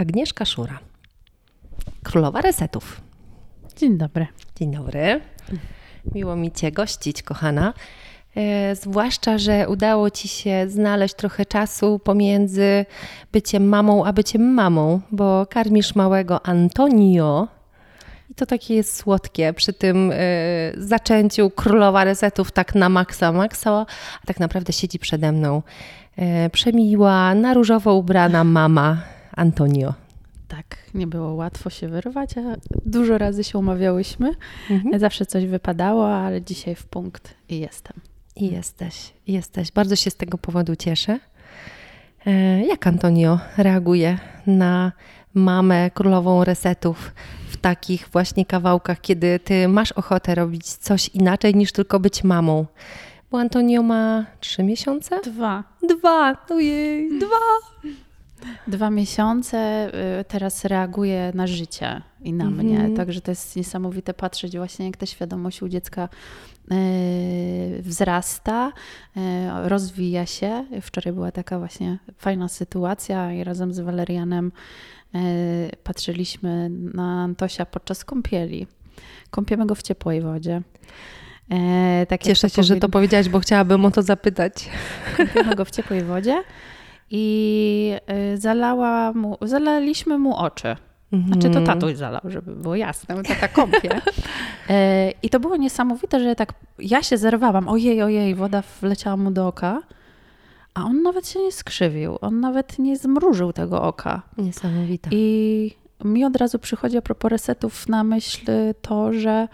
Agnieszka Szura, królowa resetów. Dzień dobry. Dzień dobry. Miło mi Cię gościć, kochana. E, zwłaszcza, że udało Ci się znaleźć trochę czasu pomiędzy byciem mamą a byciem mamą, bo karmisz małego Antonio. I to takie jest słodkie przy tym e, zaczęciu królowa resetów tak na maksa maksa, a tak naprawdę siedzi przede mną e, przemiła, na różowo ubrana mama Antonio. Tak, nie było łatwo się wyrwać, a dużo razy się umawiałyśmy. Mhm. Zawsze coś wypadało, ale dzisiaj w punkt i jestem. I jesteś, jesteś. Bardzo się z tego powodu cieszę. E, Jak Antonio reaguje na mamę królową resetów w takich właśnie kawałkach, kiedy ty masz ochotę robić coś inaczej niż tylko być mamą? Bo Antonio ma trzy miesiące? Dwa. Dwa, ojej, dwa. Dwa miesiące y, teraz reaguje na życie i na Mhm. mnie. Także to jest niesamowite patrzeć właśnie, jak ta świadomość u dziecka y, wzrasta, y, rozwija się. Wczoraj była taka właśnie fajna sytuacja i razem z Walerianem patrzyliśmy na Antosia podczas kąpieli. Kąpiemy go w ciepłej wodzie. E, tak Cieszę się, że to powin- powiedziałaś, bo chciałabym o to zapytać. kąpiemy go w ciepłej wodzie i y, zalała mu, zalaliśmy mu oczy. Znaczy to Mhm. tatuś zalał, żeby było jasne, bo tata kąpie. E, I to było niesamowite, że tak ja się zerwałam, ojej, ojej, woda wleciała mu do oka, a on nawet się nie skrzywił, on nawet nie zmrużył tego oka. Niesamowite. I mi od razu przychodzi a propos resetów na myśl to, że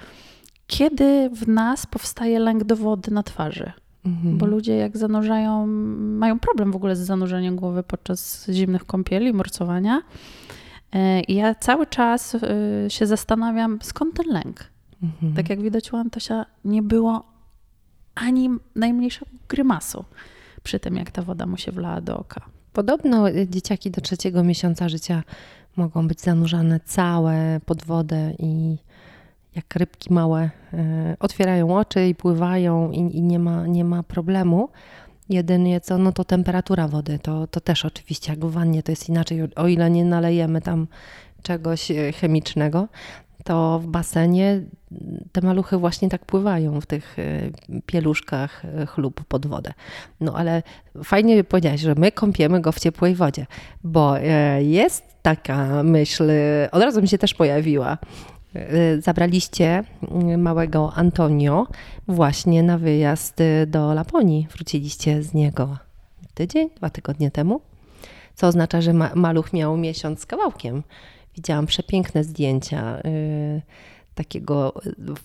kiedy w nas powstaje lęk do wody na twarzy? Mhm. Bo ludzie jak zanurzają, mają problem w ogóle z zanurzeniem głowy podczas zimnych kąpieli, morcowania. E, I ja cały czas y, się zastanawiam, skąd ten lęk. Mhm. Tak jak widać u Antosia, nie było ani najmniejszego grymasu przy tym, jak ta woda mu się wlała do oka. Podobno y, dzieciaki do trzeciego miesiąca życia mogą być zanurzane całe pod wodę i jak rybki małe y, otwierają oczy i pływają i, i nie, ma, nie ma problemu. Jedynie co, no to temperatura wody, to, to też oczywiście jak w wannie to jest inaczej, o- ile nie nalejemy tam czegoś y, chemicznego, to w basenie te maluchy właśnie tak pływają w tych y, pieluszkach chlub pod wodę. No ale fajnie powiedziałaś, że my kąpiemy go w ciepłej wodzie, bo e, jest taka myśl, e, od razu mi się też pojawiła. E, Zabraliście mm, małego Antonio właśnie na wyjazd e, do Laponii. Wróciliście z niego tydzień, dwa tygodnie temu, co oznacza, że ma- maluch miał miesiąc z kawałkiem. Widziałam przepiękne zdjęcia y, takiego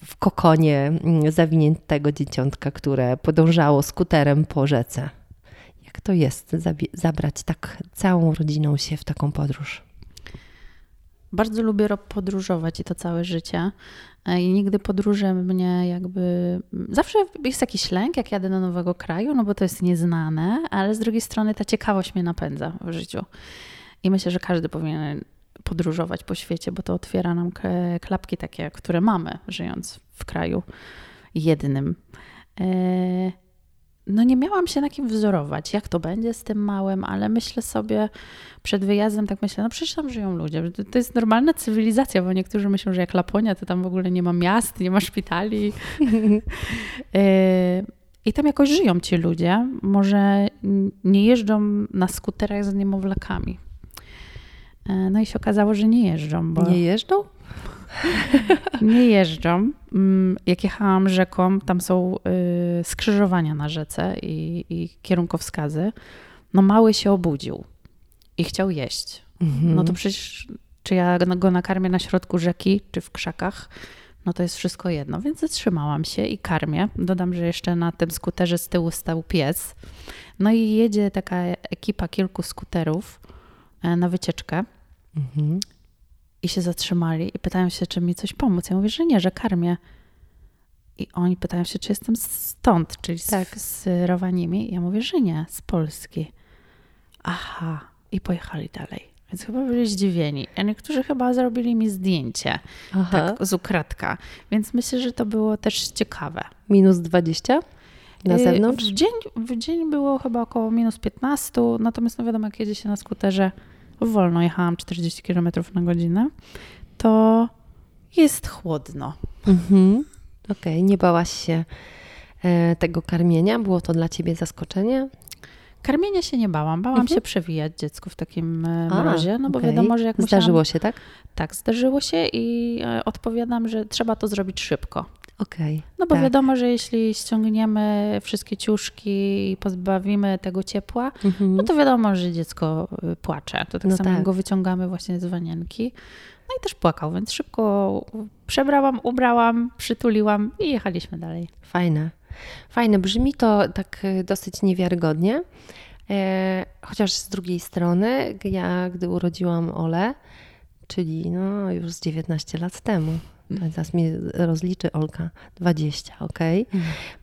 w kokonie zawiniętego dzieciątka, które podążało skuterem po rzece. Jak to jest zabrać tak całą rodziną się w taką podróż? Bardzo lubię podróżować i to całe życie. E, I nigdy podróże mnie jakby. Zawsze jest jakiś lęk, jak jadę do nowego kraju, no bo to jest nieznane, ale z drugiej strony ta ciekawość mnie napędza w życiu. I myślę, że każdy powinien podróżować po świecie, bo to otwiera nam klapki takie, które mamy, żyjąc w kraju jednym. E, No nie miałam się na kim wzorować, jak to będzie z tym małym, ale myślę sobie przed wyjazdem, tak myślę, no przecież tam żyją ludzie. To- jest normalna cywilizacja, bo niektórzy myślą, że jak Laponia, to tam w ogóle nie ma miast, nie ma szpitali. E, I tam jakoś żyją ci ludzie. Może nie jeżdżą na skuterach z niemowlakami. E, No i się okazało, że nie jeżdżą, bo Nie jeżdżą? Nie jeżdżą. Mm, Jak jechałam rzeką, tam są y, skrzyżowania na rzece i, i kierunkowskazy. No mały się obudził i chciał jeść. Mhm. No to przecież czy ja go nakarmię na środku rzeki, czy w krzakach, no to jest wszystko jedno. Więc zatrzymałam się i karmię. Dodam, że jeszcze na tym skuterze z tyłu stał pies. No i jedzie taka ekipa kilku skuterów e, na wycieczkę Mhm. I się zatrzymali i pytają się, czy mi coś pomóc. Ja mówię, że nie, że karmię. I oni pytają się, czy jestem stąd, czyli Tak. z, z Rowanimi. Ja mówię, że nie, z Polski. Aha. I pojechali dalej. Więc chyba byli zdziwieni. A niektórzy chyba zrobili mi zdjęcie Aha. tak, z ukradka. Więc myślę, że to było też ciekawe. Minus 20 na Y, zewnątrz? W dzień, w dzień było chyba około minus 15, natomiast no wiadomo, jak jedzie się na skuterze, wolno jechałam 40 km na godzinę, to jest chłodno. Mhm. Okej, okay. nie bałaś się e, tego karmienia? Było to dla ciebie zaskoczenie? Karmienia się nie bałam. Bałam mhm. się przewijać dziecku w takim e, mrozie, no bo okay. wiadomo, że jak musiałam... Zdarzyło się, tak? Tak, zdarzyło się i e, odpowiadam, że trzeba to zrobić szybko. Okej. Okay, no bo tak. wiadomo, że jeśli ściągniemy wszystkie ciuszki i pozbawimy tego ciepła, mhm. no to wiadomo, że dziecko y, płacze. To tak no samo tak. go wyciągamy właśnie z wanienki. No i też płakał, więc szybko przebrałam, ubrałam, przytuliłam i jechaliśmy dalej. Fajne. Fajne. Brzmi to tak y, dosyć niewiarygodnie. E, chociaż z drugiej strony, ja gdy urodziłam Ole, czyli no już z 19 lat temu, Zaraz mi rozliczy Olka. 20, ok.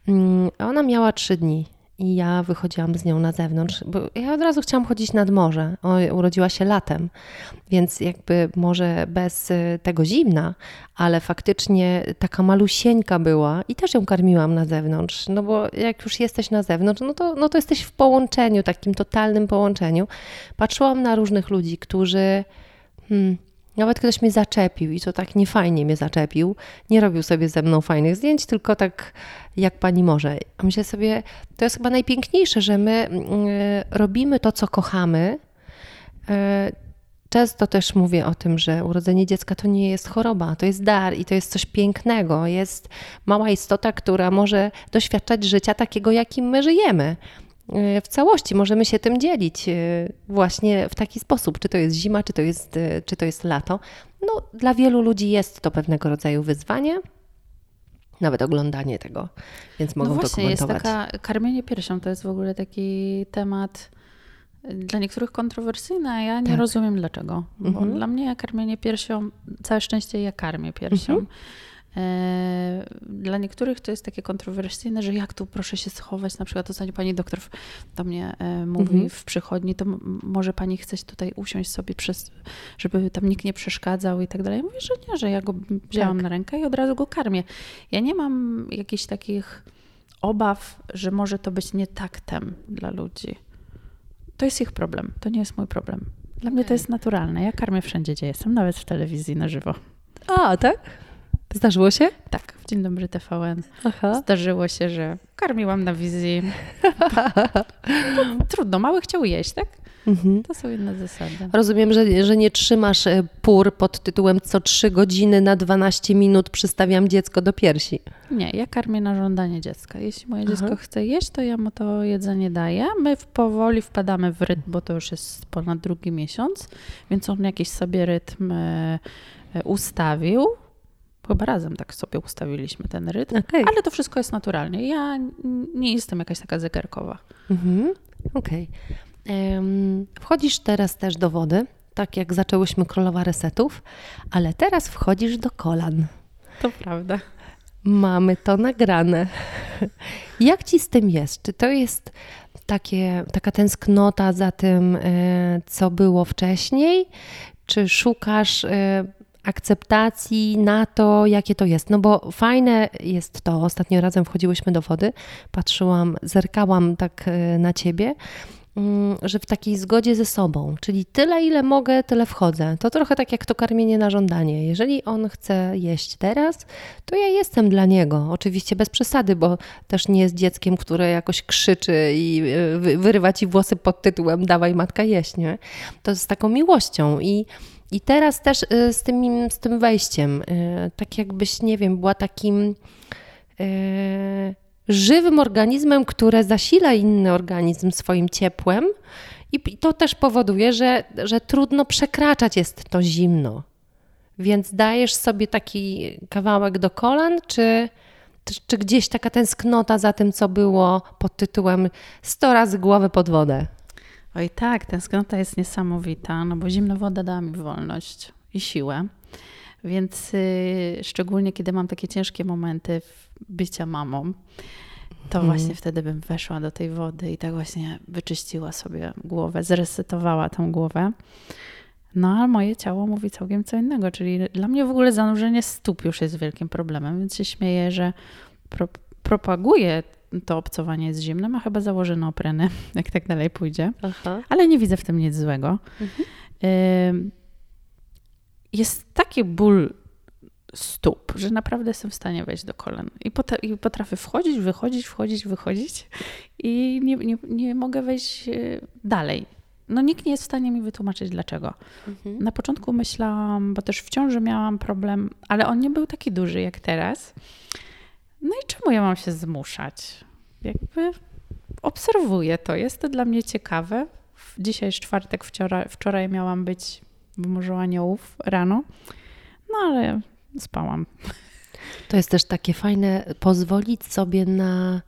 Mhm. Ona miała 3 dni i ja wychodziłam z nią na zewnątrz, bo ja od razu chciałam chodzić nad morze. O, urodziła się latem, więc jakby może bez y, tego zimna, ale faktycznie taka malusieńka była i też ją karmiłam na zewnątrz, no bo jak już jesteś na zewnątrz, no to, no to jesteś w połączeniu, takim totalnym połączeniu. Patrzyłam na różnych ludzi, którzy... Hmm, nawet ktoś mnie zaczepił i to tak niefajnie mnie zaczepił. Nie robił sobie ze mną fajnych zdjęć, tylko tak jak pani może. A myślę sobie, to jest chyba najpiękniejsze, że my mm, robimy to, co kochamy. E, często też mówię o tym, że urodzenie dziecka to nie jest choroba, to jest dar i to jest coś pięknego. Jest mała istota, która może doświadczać życia takiego, jakim my żyjemy. E, w całości możemy się tym dzielić e, właśnie w taki sposób, czy to jest zima, czy to jest, e, czy to jest lato. No, dla wielu ludzi jest to pewnego rodzaju wyzwanie, nawet oglądanie tego, więc mogą no właśnie, to komentować. Jest taka, karmienie piersią to jest w ogóle taki temat dla niektórych kontrowersyjny, a ja nie tak. rozumiem dlaczego. Bo mhm. dla mnie karmienie piersią, całe szczęście ja karmię piersią. Mhm. E, dla niektórych to jest takie kontrowersyjne, że jak tu proszę się schować, na przykład ostatnio pani doktor do mnie e, mówi mhm. w przychodni, to może pani chce tutaj usiąść sobie, przez, żeby tam nikt nie przeszkadzał i tak dalej. Mówię, że nie, że ja go wzięłam tak. na rękę i od razu go karmię. Ja nie mam jakichś takich obaw, że może to być nie taktem dla ludzi. To jest ich problem, to nie jest mój problem. Dla okay. mnie to jest naturalne. Ja karmię wszędzie, gdzie jestem, nawet w telewizji na żywo. A, tak? Zdarzyło się? Tak, w Dzień Dobry TVN. Aha. Zdarzyło się, że karmiłam na wizji. Trudno, mały chciał jeść, tak? Mhm. To są inne zasady. Rozumiem, że, że nie trzymasz e, pór pod tytułem co 3 godziny na 12 minut przystawiam dziecko do piersi. Nie, ja karmię na żądanie dziecka. Jeśli moje Aha. dziecko chce jeść, to ja mu to jedzenie daję. My powoli wpadamy w rytm, bo to już jest ponad drugi miesiąc, więc on jakiś sobie rytm e, e, ustawił Chyba razem tak sobie ustawiliśmy ten rytm, okay. ale to wszystko jest naturalnie. Ja nie jestem jakaś taka zegarkowa. Mhm. Okej. Okay. wchodzisz teraz też do wody, tak jak zaczęłyśmy królowa resetów, ale teraz wchodzisz do kolan. To prawda. Mamy to nagrane. Jak ci z tym jest? Czy to jest takie, taka tęsknota za tym, e, co było wcześniej? Czy szukasz e, akceptacji na to, jakie to jest. No bo fajne jest to, ostatnio razem wchodziłyśmy do wody, patrzyłam, zerkałam tak e, na ciebie, mm, że w takiej zgodzie ze sobą, czyli tyle, ile mogę, tyle wchodzę. To trochę tak jak to karmienie na żądanie. Jeżeli on chce jeść teraz, to ja jestem dla niego. Oczywiście bez przesady, bo też nie jest dzieckiem, które jakoś krzyczy i e, wyrywa ci włosy pod tytułem dawaj matka jeść, nie? To z taką miłością i i teraz też y, z tym, z tym wejściem, y, tak jakbyś, nie wiem, była takim y, żywym organizmem, które zasila inny organizm swoim ciepłem. I to też powoduje, że, że trudno przekraczać jest to zimno. Więc dajesz sobie taki kawałek do kolan, czy, czy gdzieś taka tęsknota za tym, co było pod tytułem 100 razy głowę pod wodę? Oj tak, tęsknota jest niesamowita, no bo zimna woda dała mi wolność i siłę. Więc y, szczególnie kiedy mam takie ciężkie momenty bycia mamą, to hmm. właśnie wtedy bym weszła do tej wody i tak właśnie wyczyściła sobie głowę, zresetowała tą głowę. No a moje ciało mówi całkiem co innego, czyli dla mnie w ogóle zanurzenie stóp już jest wielkim problemem, więc się śmieję, że pro, propaguję to obcowanie z zimnem, a chyba założę neopreny, jak tak dalej pójdzie. Aha. Ale nie widzę w tym nic złego. Mhm. jest taki ból stóp, że naprawdę jestem w stanie wejść do kolan. I, pot i potrafię wchodzić, wychodzić, wchodzić, wychodzić i nie, nie, nie mogę wejść e, dalej. No nikt nie jest w stanie mi wytłumaczyć dlaczego. Mhm. Na początku myślałam, bo też w ciąży miałam problem, ale on nie był taki duży jak teraz. No i czemu ja mam się zmuszać? Jakby obserwuję to, jest to dla mnie ciekawe. Dzisiaj jest czwartek, wczoraj, wczoraj miałam być w Morzu Aniołów rano, no ale spałam. To jest też takie fajne, pozwolić sobie na,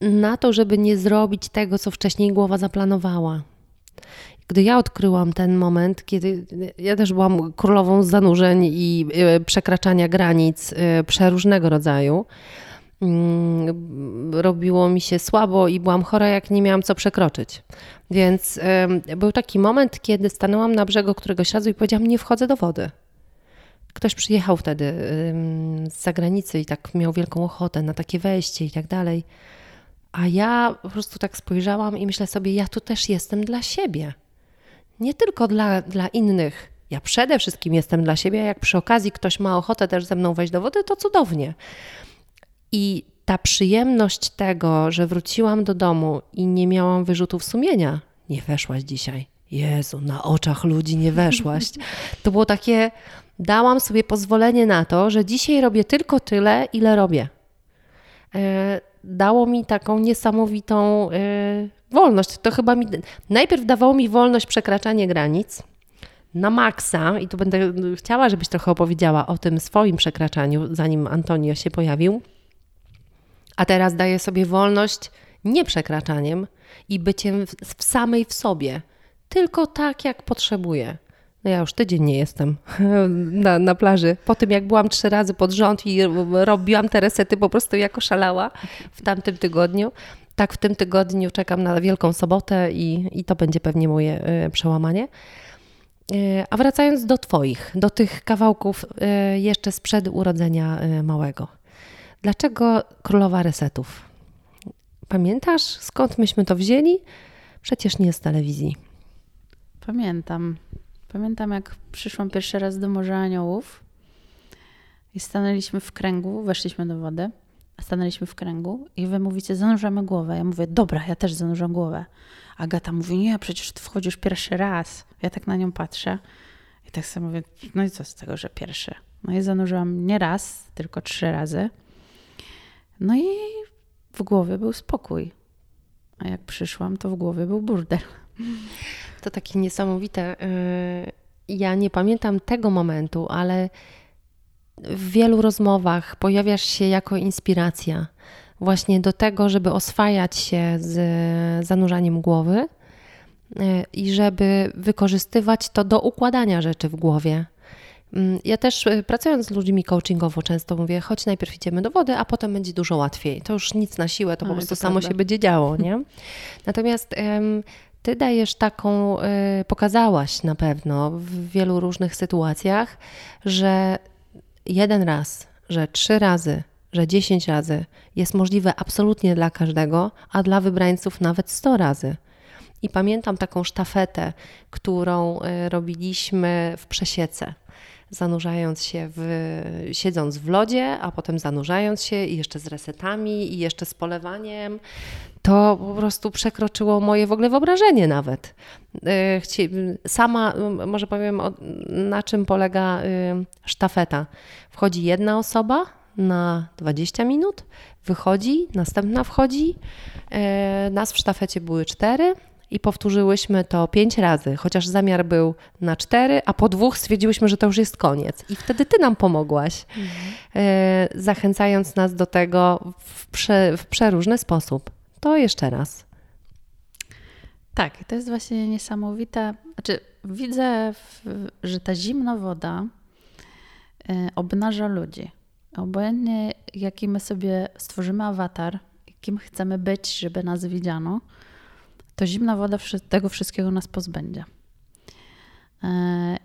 na to, żeby nie zrobić tego, co wcześniej głowa zaplanowała. Gdy ja odkryłam ten moment, kiedy ja też byłam królową zanurzeń i e, przekraczania granic e, przeróżnego rodzaju, mm, robiło mi się słabo i byłam chora, jak nie miałam co przekroczyć. Więc był taki moment, kiedy stanęłam na brzegu któregoś razu i powiedziałam: Nie wchodzę do wody. Ktoś przyjechał wtedy z zagranicy i tak miał wielką ochotę na takie wejście i tak dalej. A ja po prostu tak spojrzałam i myślę sobie, ja tu też jestem dla siebie. Nie tylko dla, dla innych. Ja przede wszystkim jestem dla siebie, jak przy okazji ktoś ma ochotę też ze mną wejść do wody, to cudownie. I ta przyjemność tego, że wróciłam do domu i nie miałam wyrzutów sumienia, nie weszłaś dzisiaj. Jezu, na oczach ludzi nie weszłaś. To było takie, dałam sobie pozwolenie na to, że dzisiaj robię tylko tyle, ile robię. E, dało mi taką niesamowitą e, wolność. To chyba mi. Najpierw dawało mi wolność przekraczanie granic na maksa, i tu będę chciała, żebyś trochę opowiedziała o tym swoim przekraczaniu, zanim Antonio się pojawił. A teraz daję sobie wolność nie przekraczaniem i byciem w, w samej w sobie, tylko tak, jak potrzebuję. No ja już tydzień nie jestem na, na plaży. Po tym, jak byłam trzy razy pod rząd i robiłam te resety po prostu jako szalała w tamtym tygodniu, tak w tym tygodniu czekam na Wielką Sobotę i, i to będzie pewnie moje y, przełamanie. Y, a wracając do Twoich, do tych kawałków y, jeszcze sprzed urodzenia małego. Dlaczego królowa resetów? Pamiętasz skąd myśmy to wzięli? Przecież nie z telewizji. Pamiętam. Pamiętam, jak przyszłam pierwszy raz do Morza Aniołów i stanęliśmy w kręgu, weszliśmy do wody, stanęliśmy w kręgu i wy mówicie, zanurzamy głowę. Ja mówię, dobra, ja też zanurzę głowę. Agata mówi, nie, przecież ty wchodzisz pierwszy raz. Ja tak na nią patrzę i tak sobie mówię, no i co z tego, że pierwszy? No i zanurzyłam nie raz, tylko trzy razy. No i w głowie był spokój. A jak przyszłam, to w głowie był burdel. To takie niesamowite. Y, ja nie pamiętam tego momentu, ale w wielu rozmowach pojawiasz się jako inspiracja właśnie do tego, żeby oswajać się z zanurzaniem głowy y, i żeby wykorzystywać to do układania rzeczy w głowie. Mm, ja też y, pracując z ludźmi coachingowo często mówię, choć najpierw idziemy do wody, a potem będzie dużo łatwiej. To już nic na siłę, to po prostu to samo prawda. się będzie działo, nie? Natomiast ty dajesz taką, pokazałaś na pewno w wielu różnych sytuacjach, że jeden raz, że trzy razy, że dziesięć razy jest możliwe absolutnie dla każdego, a dla wybrańców nawet sto razy. I pamiętam taką sztafetę, którą y, robiliśmy w przesiece zanurzając się w, siedząc w lodzie, a potem zanurzając się i jeszcze z resetami i jeszcze z polewaniem, to po prostu przekroczyło moje w ogóle wyobrażenie nawet. Y, sama, może powiem, na czym polega y, sztafeta. Wchodzi jedna osoba na 20 minut, wychodzi, następna wchodzi. Y, nas w sztafecie były cztery, i powtórzyłyśmy to pięć razy, chociaż zamiar był na cztery, a po dwóch stwierdziłyśmy, że to już jest koniec. I wtedy ty nam pomogłaś, mhm. E, zachęcając nas do tego w, prze, w przeróżny sposób. To jeszcze raz. Tak, to jest właśnie niesamowite. Znaczy, widzę, że ta zimna woda e, obnaża ludzi. Obojętnie, jaki my sobie stworzymy awatar, kim chcemy być, żeby nas widziano, to zimna woda tego wszystkiego nas pozbędzie. E,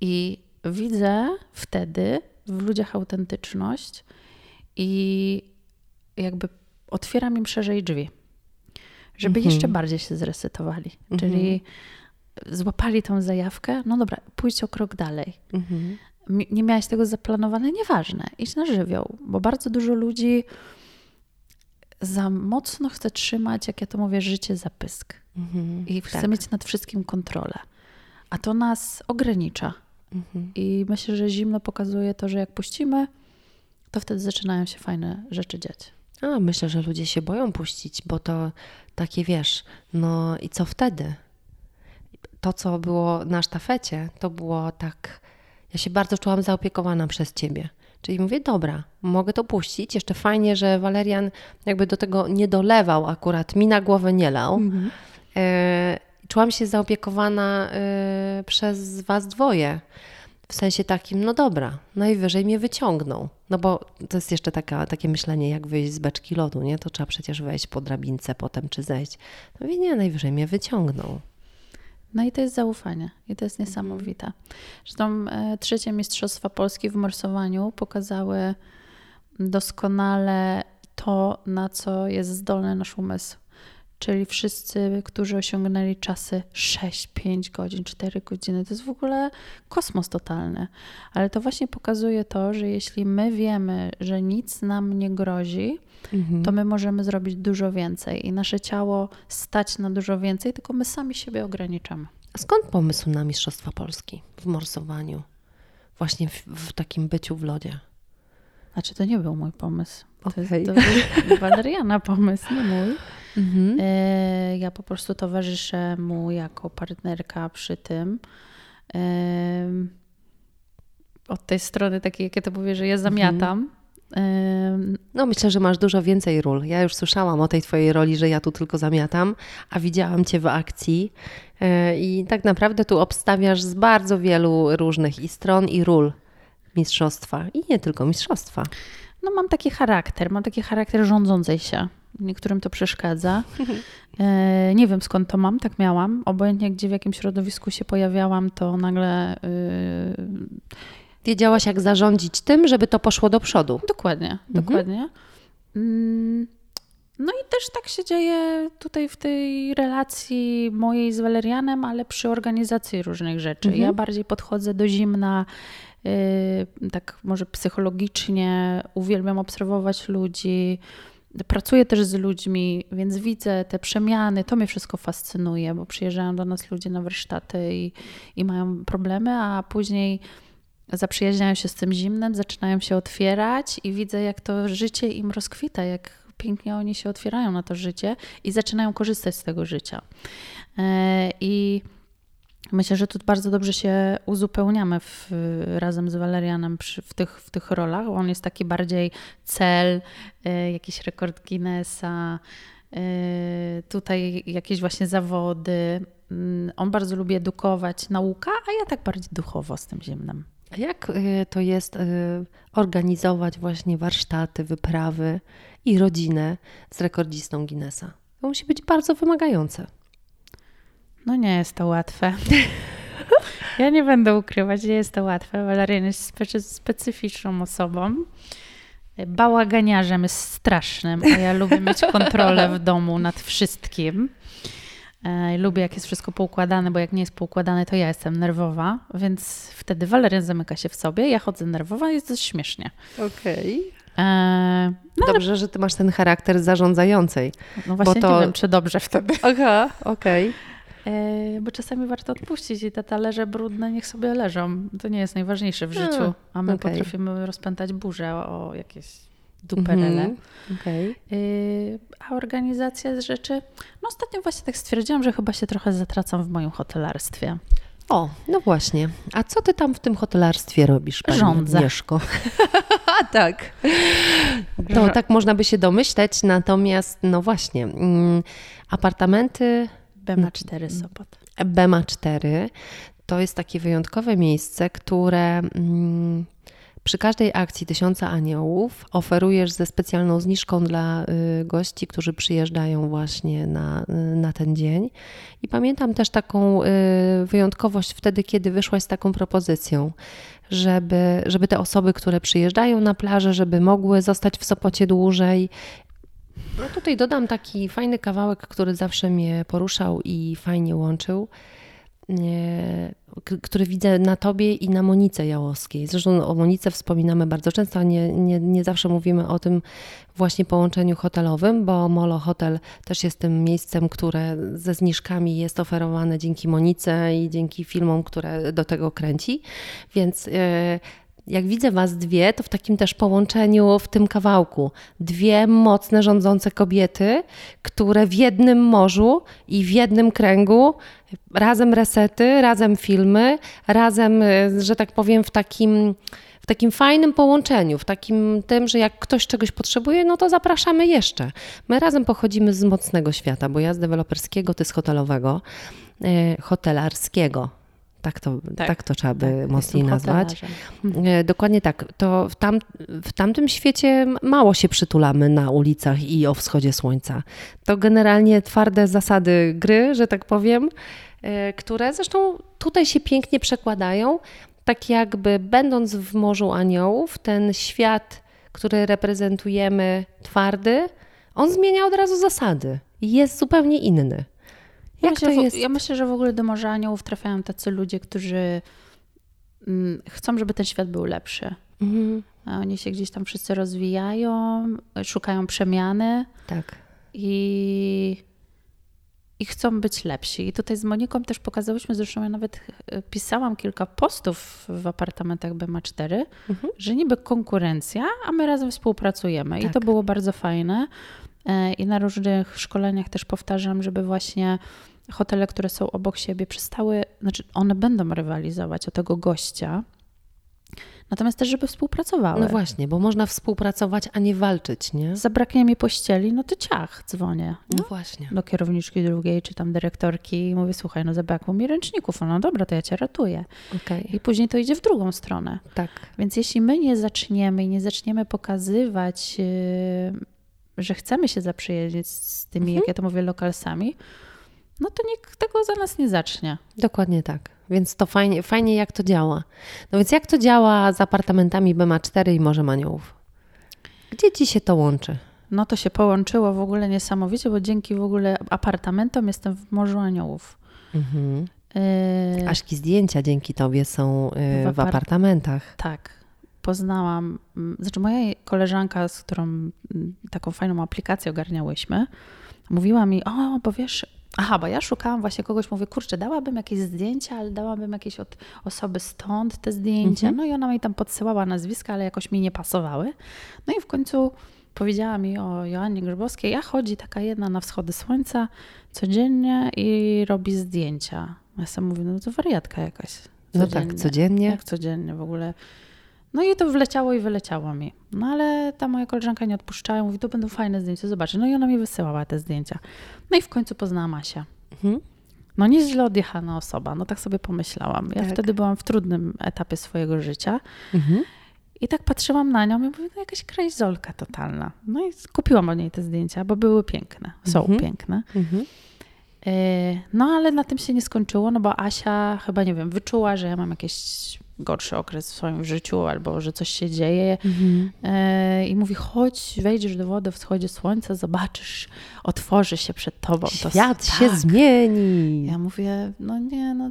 I widzę wtedy w ludziach autentyczność i jakby otwieram im szerzej drzwi, żeby mhm. jeszcze bardziej się zresetowali. Mhm. Czyli złapali tą zajawkę, no dobra, pójdź o krok dalej. Mhm. Nie miałaś tego zaplanowane, nieważne, idź na żywioł, bo bardzo dużo ludzi za mocno chce trzymać, jak ja to mówię, życie za pysk. Mhm, I chce tak. mieć nad wszystkim kontrolę. A to nas ogranicza. Mhm. I myślę, że zimno pokazuje to, że jak puścimy, to wtedy zaczynają się fajne rzeczy dziać. A, myślę, że ludzie się boją puścić, bo to takie wiesz, no i co wtedy? To, co było na sztafecie, to było tak. Ja się bardzo czułam zaopiekowana przez ciebie. Czyli mówię, dobra, mogę to puścić. Jeszcze fajnie, że Walerian jakby do tego nie dolewał, akurat mi na głowę nie lał. Mhm. E, czułam się zaopiekowana e, przez Was dwoje. W sensie takim, no dobra, najwyżej mnie wyciągną. No bo to jest jeszcze taka, takie myślenie, jak wyjść z beczki lodu, nie? To trzeba przecież wejść po drabince potem, czy zejść. No i nie, najwyżej mnie wyciągną. No i to jest zaufanie i to jest niesamowite. Zresztą e, trzecie Mistrzostwa Polski w morsowaniu pokazały doskonale to, na co jest zdolny nasz umysł. Czyli wszyscy, którzy osiągnęli czasy 6, 5 godzin, 4 godziny, to jest w ogóle kosmos totalny. Ale to właśnie pokazuje to, że jeśli my wiemy, że nic nam nie grozi, mhm. to my możemy zrobić dużo więcej i nasze ciało stać na dużo więcej, tylko my sami siebie ograniczamy. A skąd pomysł na Mistrzostwa Polski w morsowaniu? Właśnie w, w takim byciu w lodzie? Znaczy, to nie był mój pomysł. To, okay. jest, to był Waleriana pomysł, nie mój. Mhm. E, ja po prostu towarzyszę mu jako partnerka przy tym. E, od tej strony takiej, jak ja to mówię, że ja zamiatam. Mhm. No, myślę, że masz dużo więcej ról. Ja już słyszałam o tej Twojej roli, że ja tu tylko zamiatam, a widziałam Cię w akcji e, i tak naprawdę tu obstawiasz z bardzo wielu różnych i stron, i ról mistrzostwa, i nie tylko mistrzostwa. No, mam taki charakter, mam taki charakter rządzącej się. Niektórym to przeszkadza. E, nie wiem skąd to mam, tak miałam. Obojętnie gdzie w jakim środowisku się pojawiałam, to nagle. Yy, Wiedziałaś, jak zarządzić tym, żeby to poszło do przodu. Dokładnie, mhm. dokładnie. Mm, no i też tak się dzieje tutaj w tej relacji mojej z Walerianem, ale przy organizacji różnych rzeczy. Mhm. Ja bardziej podchodzę do zimna, yy, tak może psychologicznie, uwielbiam obserwować ludzi. Pracuję też z ludźmi, więc widzę te przemiany. To mnie wszystko fascynuje, bo przyjeżdżają do nas ludzie na warsztaty i, i mają problemy, a później zaprzyjaźniają się z tym zimnem, zaczynają się otwierać i widzę, jak to życie im rozkwita, jak pięknie oni się otwierają na to życie i zaczynają korzystać z tego życia. E, I myślę, że tu bardzo dobrze się uzupełniamy w, razem z Walerianem przy, w, tych, w tych rolach. On jest taki bardziej cel, e, jakiś rekord Guinnessa, e, tutaj jakieś właśnie zawody. Mm, on bardzo lubi edukować, nauka, a ja tak bardziej duchowo z tym zimnem. Jak y, to jest y, organizować właśnie warsztaty, wyprawy i rodzinę z rekordzistą Guinnessa? To musi być bardzo wymagające. No nie jest to łatwe. Ja nie będę ukrywać, nie jest to łatwe. Walerian jest specyficzną osobą. Bałaganiarzem jest strasznym, a ja lubię mieć kontrolę w domu nad wszystkim. E, lubię, jak jest wszystko poukładane, bo jak nie jest poukładane, to ja jestem nerwowa, więc wtedy Walerian zamyka się w sobie, ja chodzę nerwowa, jest dość śmiesznie. Okej. Okay. E, no dobrze, ale... że ty masz ten charakter zarządzającej. No właśnie to... nie wiem, czy dobrze wtedy. Aha, okej. Okay. E, bo czasami warto odpuścić i te talerze brudne niech sobie leżą. To nie jest najważniejsze w życiu, a my okay. potrafimy rozpętać burzę o, jakieś duperele. Mm -hmm. okay. a organizacja z rzeczy, no ostatnio właśnie tak stwierdziłam, że chyba się trochę zatracam w moim hotelarstwie. O, no właśnie. A co ty tam w tym hotelarstwie robisz, pani Rządzę. Agnieszko? A tak. To tak można by się domyśleć, natomiast no właśnie, mm, apartamenty... Bema 4 Sopot. Bema 4 to jest takie wyjątkowe miejsce, które... Mm, przy każdej akcji Tysiąca Aniołów oferujesz ze specjalną zniżką dla y, gości, którzy przyjeżdżają właśnie na, y, na ten dzień. I pamiętam też taką y, wyjątkowość wtedy, kiedy wyszłaś z taką propozycją, żeby, żeby te osoby, które przyjeżdżają na plażę, żeby mogły zostać w Sopocie dłużej. No tutaj dodam taki fajny kawałek, który zawsze mnie poruszał i fajnie łączył który widzę na tobie i na Monice Jałowskiej. Zresztą o Monice wspominamy bardzo często, a nie, nie, nie zawsze mówimy o tym właśnie połączeniu hotelowym, bo Molo Hotel też jest tym miejscem, które ze zniżkami jest oferowane dzięki Monice i dzięki filmom, które do tego kręci. Więc yy, jak widzę Was dwie, to w takim też połączeniu w tym kawałku. Dwie mocne, rządzące kobiety, które w jednym morzu i w jednym kręgu, razem resety, razem filmy, razem, e, że tak powiem, w takim w takim fajnym połączeniu, w takim tym, że jak ktoś czegoś potrzebuje, no to zapraszamy jeszcze. My razem pochodzimy z mocnego świata, bo ja z deweloperskiego, ty z hotelowego, e, hotelarskiego tak to, tak. tak to trzeba by tak, mocniej nazwać. E, dokładnie tak. To w, tam, w tamtym świecie mało się przytulamy na ulicach i o wschodzie słońca. To generalnie twarde zasady gry, że tak powiem, e, które zresztą tutaj się pięknie przekładają. Tak jakby będąc w Morzu Aniołów, ten świat, który reprezentujemy twardy, on zmienia od razu zasady. Jest zupełnie inny. Jak myślę, to jest? Ja myślę, że w ogóle do Morza Aniołów trafiają tacy ludzie, którzy mm, chcą, żeby ten świat był lepszy. Mhm. A oni się gdzieś tam wszyscy rozwijają, szukają przemiany. Tak. I, I chcą być lepsi. I tutaj z Moniką też pokazałyśmy, zresztą ja nawet e, pisałam kilka postów w apartamentach BMA4, mhm. że niby konkurencja, a my razem współpracujemy. Tak. I to było bardzo fajne. E, I na różnych szkoleniach też powtarzam, żeby właśnie hotele, które są obok siebie, przestały, znaczy one będą rywalizować o tego gościa, Natomiast też, żeby współpracowały. No właśnie, bo można współpracować, a nie walczyć, nie? Zabraknie mi pościeli, no to ciach, dzwonię. No, no właśnie. Do kierowniczki drugiej, czy tam dyrektorki i mówię, słuchaj, no zabrakło mi ręczników. No dobra, to ja cię ratuję. Okay. I później to idzie w drugą stronę. Tak. Więc jeśli my nie zaczniemy i nie zaczniemy pokazywać... Yy, że chcemy się zaprzyjaźnić z tymi, mhm. jak ja to mówię, lokalsami, no to nikt tego za nas nie zacznie. Dokładnie tak. Więc to fajnie, fajnie jak to działa. No więc jak to działa z apartamentami BMA4 i Morzem Aniołów? Gdzie ci się to łączy? No to się połączyło w ogóle niesamowicie, bo dzięki w ogóle apartamentom jestem w Morzu Aniołów. Mhm. Y... Ażki zdjęcia dzięki tobie są y, w, w apartamentach. Tak poznałam, mm, znaczy moja koleżanka, z którą mm, taką fajną aplikację ogarniałyśmy, mówiła mi, o, bo wiesz, aha, bo ja szukałam właśnie kogoś, mówię, kurczę, dałabym jakieś zdjęcia, ale dałabym jakieś od osoby stąd te zdjęcia. Mhm. No i ona mi tam podsyłała nazwiska, ale jakoś mi nie pasowały. No i w końcu powiedziała mi o Joannie Grzybowskiej, ja chodzi taka jedna na wschody słońca codziennie i robi zdjęcia. Ja sobie mówię, no to wariatka jakaś. Codziennie. No tak, codziennie. Jak codziennie w ogóle. No i to wleciało i wyleciało mi. No ale ta moja koleżanka nie odpuszczała, mówi, to będą fajne zdjęcia, zobaczy. No i ona mi wysyłała te zdjęcia. No i w końcu poznałam Asia. Mhm. No nie źle odjechana osoba, no tak sobie pomyślałam. Ja tak. wtedy byłam w trudnym etapie swojego życia. Mhm. I tak patrzyłam na nią i mówię, no jakaś krajzolka totalna. No i kupiłam od niej te zdjęcia, bo były piękne, są mhm. piękne. Mhm. E, no ale na tym się nie skończyło, no bo Asia chyba, nie wiem, wyczuła, że ja mam jakieś gorszy okres w swoim życiu albo że coś się dzieje mhm. e, i mówi chodź, wejdziesz do wody, wschodzie słońca, zobaczysz, otworzy się przed tobą. Świat to, się tak. zmieni. Ja mówię, no nie, no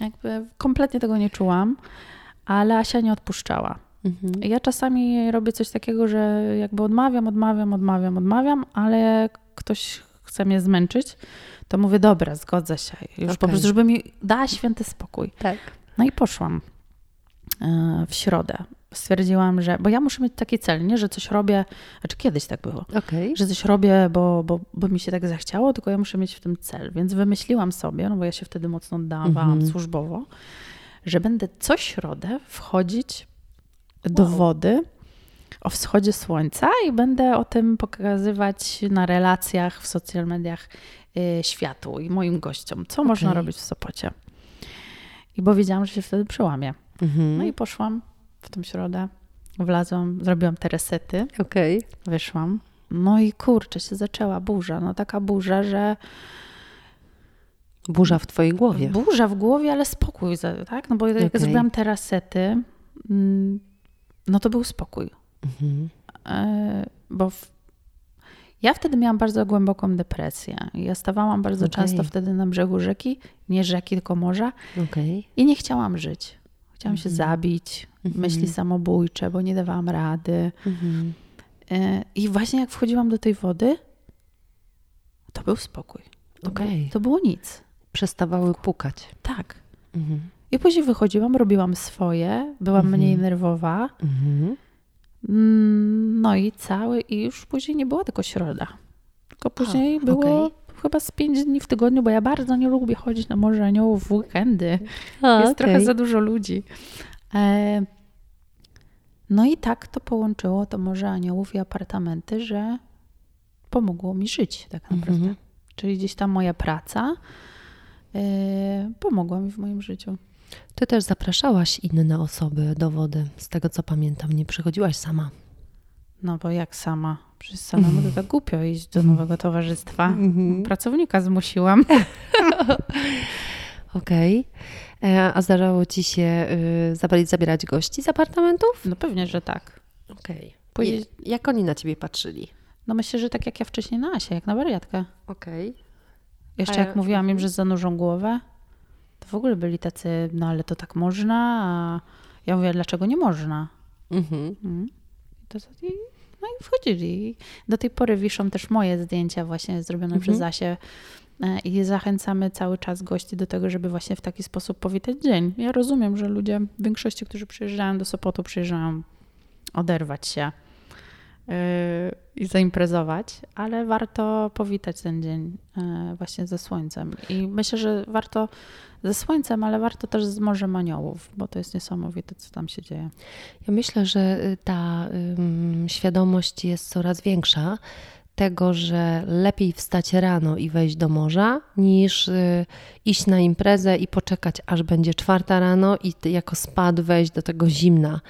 jakby kompletnie tego nie czułam, ale Asia nie odpuszczała. Mhm. Ja czasami robię coś takiego, że jakby odmawiam, odmawiam, odmawiam, odmawiam, ale ktoś chce mnie zmęczyć, to mówię, dobra, zgodzę się. Już okay. po prostu, żeby mi dała święty spokój. Tak. No i poszłam e, w środę. Stwierdziłam, że, bo ja muszę mieć taki cel, nie, że coś robię, znaczy kiedyś tak było, okay. że coś robię, bo, bo, bo mi się tak zachciało, tylko ja muszę mieć w tym cel. Więc wymyśliłam sobie, no bo ja się wtedy mocno oddawałam mm -hmm. służbowo, że będę co środę wchodzić do wow. wody o wschodzie słońca i będę o tym pokazywać na relacjach w social mediach y, światu i moim gościom, co okay. można robić w Sopocie. I bo wiedziałam, że się wtedy przełamie. Mhm. No i poszłam w tą środę, wlazłam, zrobiłam te resety. Okej. Okay. Wyszłam. No i kurczę, się zaczęła burza. No taka burza, że... Burza w twojej głowie. Burza w głowie, ale spokój, tak? No bo jak okay. zrobiłam te resety, mm, no to był spokój. Mhm. E, bo w... Ja wtedy miałam bardzo głęboką depresję. Ja stawałam bardzo Okej. często wtedy na brzegu rzeki, nie rzeki, tylko morza Okej. i nie chciałam żyć. Chciałam się Mhm. zabić, Mhm. myśli samobójcze, bo nie dawałam rady. Mhm. E, I właśnie jak wchodziłam do tej wody, to był spokój. To, Okej. było, to było nic. Przestawały pukać. Tak. Mhm. I później wychodziłam, robiłam swoje, byłam mniej nerwowa. Mhm. Mm, No i cały, i już później nie była tylko środa. Tylko później A, było okej. chyba z pięć dni w tygodniu, bo ja bardzo nie lubię chodzić na Morze Aniołów w weekendy. A, Jest okej. trochę za dużo ludzi. E, no i tak to połączyło to Morze Aniołów i apartamenty, że pomogło mi żyć tak naprawdę. Mhm. Czyli gdzieś tam moja praca e, pomogła mi w moim życiu. Ty też zapraszałaś inne osoby do wody. Z tego co pamiętam, nie przychodziłaś sama. No bo jak sama? Przecież samemu to tak głupio iść do nowego towarzystwa. Mhm. Pracownika zmusiłam. Okej. E, A zdarzało ci się y, zabrać, zabierać gości z apartamentów? No pewnie, że tak. Okej. Powiedzieć- Jak oni na ciebie patrzyli? No myślę, że tak jak ja wcześniej na Asię, jak na wariatkę. Okej. Jeszcze A ja- jak mówiłam im, że zanurzą głowę, to w ogóle byli tacy, no ale to tak można, a ja mówię, dlaczego nie można? Mhm. Mm. I to, i, no i wchodzili. Do tej pory wiszą też moje zdjęcia właśnie zrobione Mhm. przez Asię e, i zachęcamy cały czas gości do tego, żeby właśnie w taki sposób powitać dzień. Ja rozumiem, że ludzie, w większości, którzy przyjeżdżają do Sopotu, przyjeżdżają oderwać się i zaimprezować, ale warto powitać ten dzień yy, właśnie ze słońcem. I myślę, że warto ze słońcem, ale warto też z Morzem Aniołów, bo to jest niesamowite, co tam się dzieje. Ja myślę, że y, ta ym, świadomość jest coraz większa tego, że lepiej wstać rano i wejść do morza, niż y, iść na imprezę i poczekać, aż będzie czwarta rano i jako spad wejść do tego zimna.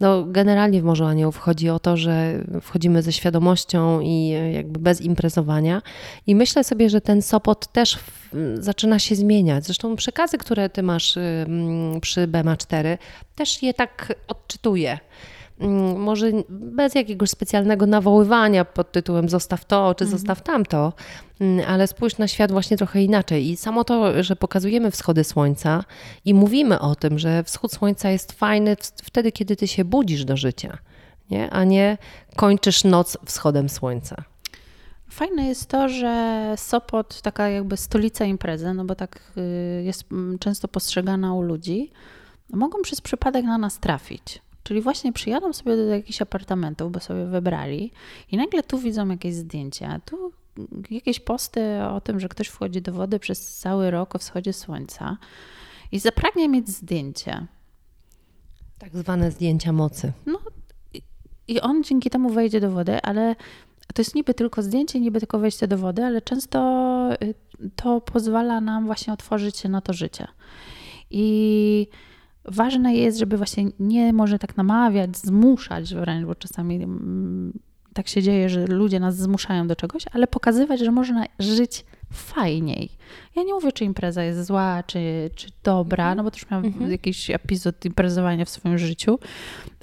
No, generalnie w Morzu Aniołów chodzi o to, że wchodzimy ze świadomością i y, jakby bez imprezowania. I myślę sobie, że ten Sopot też w, zaczyna się zmieniać. Zresztą przekazy, które ty masz mm, przy BMA 4, też je tak odczytuję. Mm, Może bez jakiegoś specjalnego nawoływania pod tytułem zostaw to czy zostaw tamto, mm, ale spójrz na świat właśnie trochę inaczej. I samo to, że pokazujemy wschody słońca i mówimy o tym, że wschód słońca jest fajny wtedy, kiedy ty się budzisz do życia, nie? a nie kończysz noc wschodem słońca. Fajne jest to, że Sopot, taka jakby stolica imprezy, no bo tak y, jest mm, często postrzegana u ludzi, mogą przez przypadek na nas trafić. Czyli właśnie przyjadą sobie do jakichś apartamentów, bo sobie wybrali i nagle tu widzą jakieś zdjęcia, tu jakieś posty o tym, że ktoś wchodzi do wody przez cały rok o wschodzie słońca i zapragnie mieć zdjęcie. Tak zwane zdjęcia mocy. I on dzięki temu wejdzie do wody, ale to jest niby tylko zdjęcie, niby tylko wejście do wody, ale często y, to pozwala nam właśnie otworzyć się na to życie. I ważne jest, żeby właśnie nie może tak namawiać, zmuszać wręcz, bo czasami mm, tak się dzieje, że ludzie nas zmuszają do czegoś, ale pokazywać, że można żyć fajniej. Ja nie mówię, czy impreza jest zła, czy, czy dobra, no bo też miałam Mhm. jakiś epizod imprezowania w swoim życiu,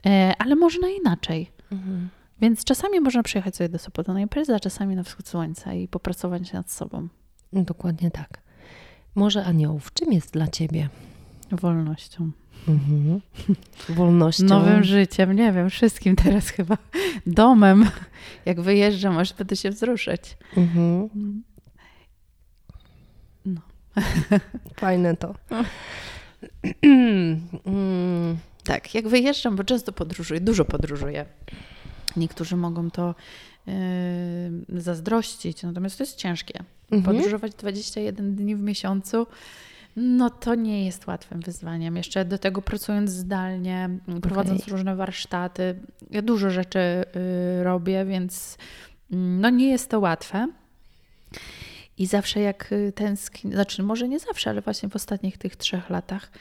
e, ale można inaczej. Więc czasami można przyjechać sobie do Sopotu na imprezę, a czasami na wschód słońca i popracować nad sobą. Dokładnie tak. Morze Aniołów, czym jest dla ciebie? Wolnością. Mhm. Wolnością. Nowym życiem, nie wiem, wszystkim teraz chyba. Domem. Jak wyjeżdżam, aż będę się wzruszać. Mhm. No. Fajne to. Mm, Tak, jak wyjeżdżam, bo często podróżuję, dużo podróżuję. Niektórzy mogą to yy, zazdrościć, natomiast to jest ciężkie. mhm. Podróżować 21 dni w miesiącu, no to nie jest łatwym wyzwaniem. Jeszcze do tego pracując zdalnie, prowadząc różne warsztaty, ja dużo rzeczy y, robię, więc mm, no nie jest to łatwe. I zawsze jak y, tęskni, znaczy może nie zawsze, ale właśnie w ostatnich tych trzech latach,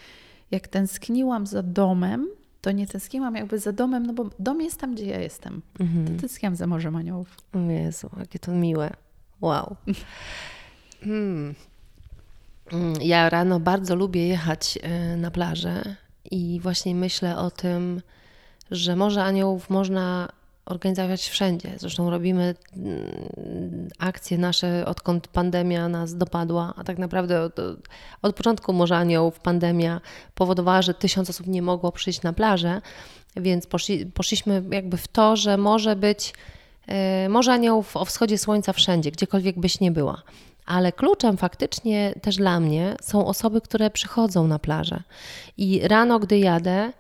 jak tęskniłam za domem, to nie tęskniłam jakby za domem, no bo dom jest tam, gdzie ja jestem. Mhm. To tęskniłam za Morzem Aniołów. O Jezu, jakie to miłe. Wow. Mm. Mm, Ja rano bardzo lubię jechać e, na plażę i właśnie myślę o tym, że Morze Aniołów można organizować wszędzie. Zresztą robimy mm, akcje nasze, odkąd pandemia nas dopadła, a tak naprawdę od, od początku Morza Aniołów pandemia powodowała, że tysiąc osób nie mogło przyjść na plażę, więc poszli, poszliśmy jakby w to, że może być e, Morze Aniołów o wschodzie słońca wszędzie, gdziekolwiek byś nie była. Ale kluczem faktycznie też dla mnie są osoby, które przychodzą na plażę. I rano, gdy jadę,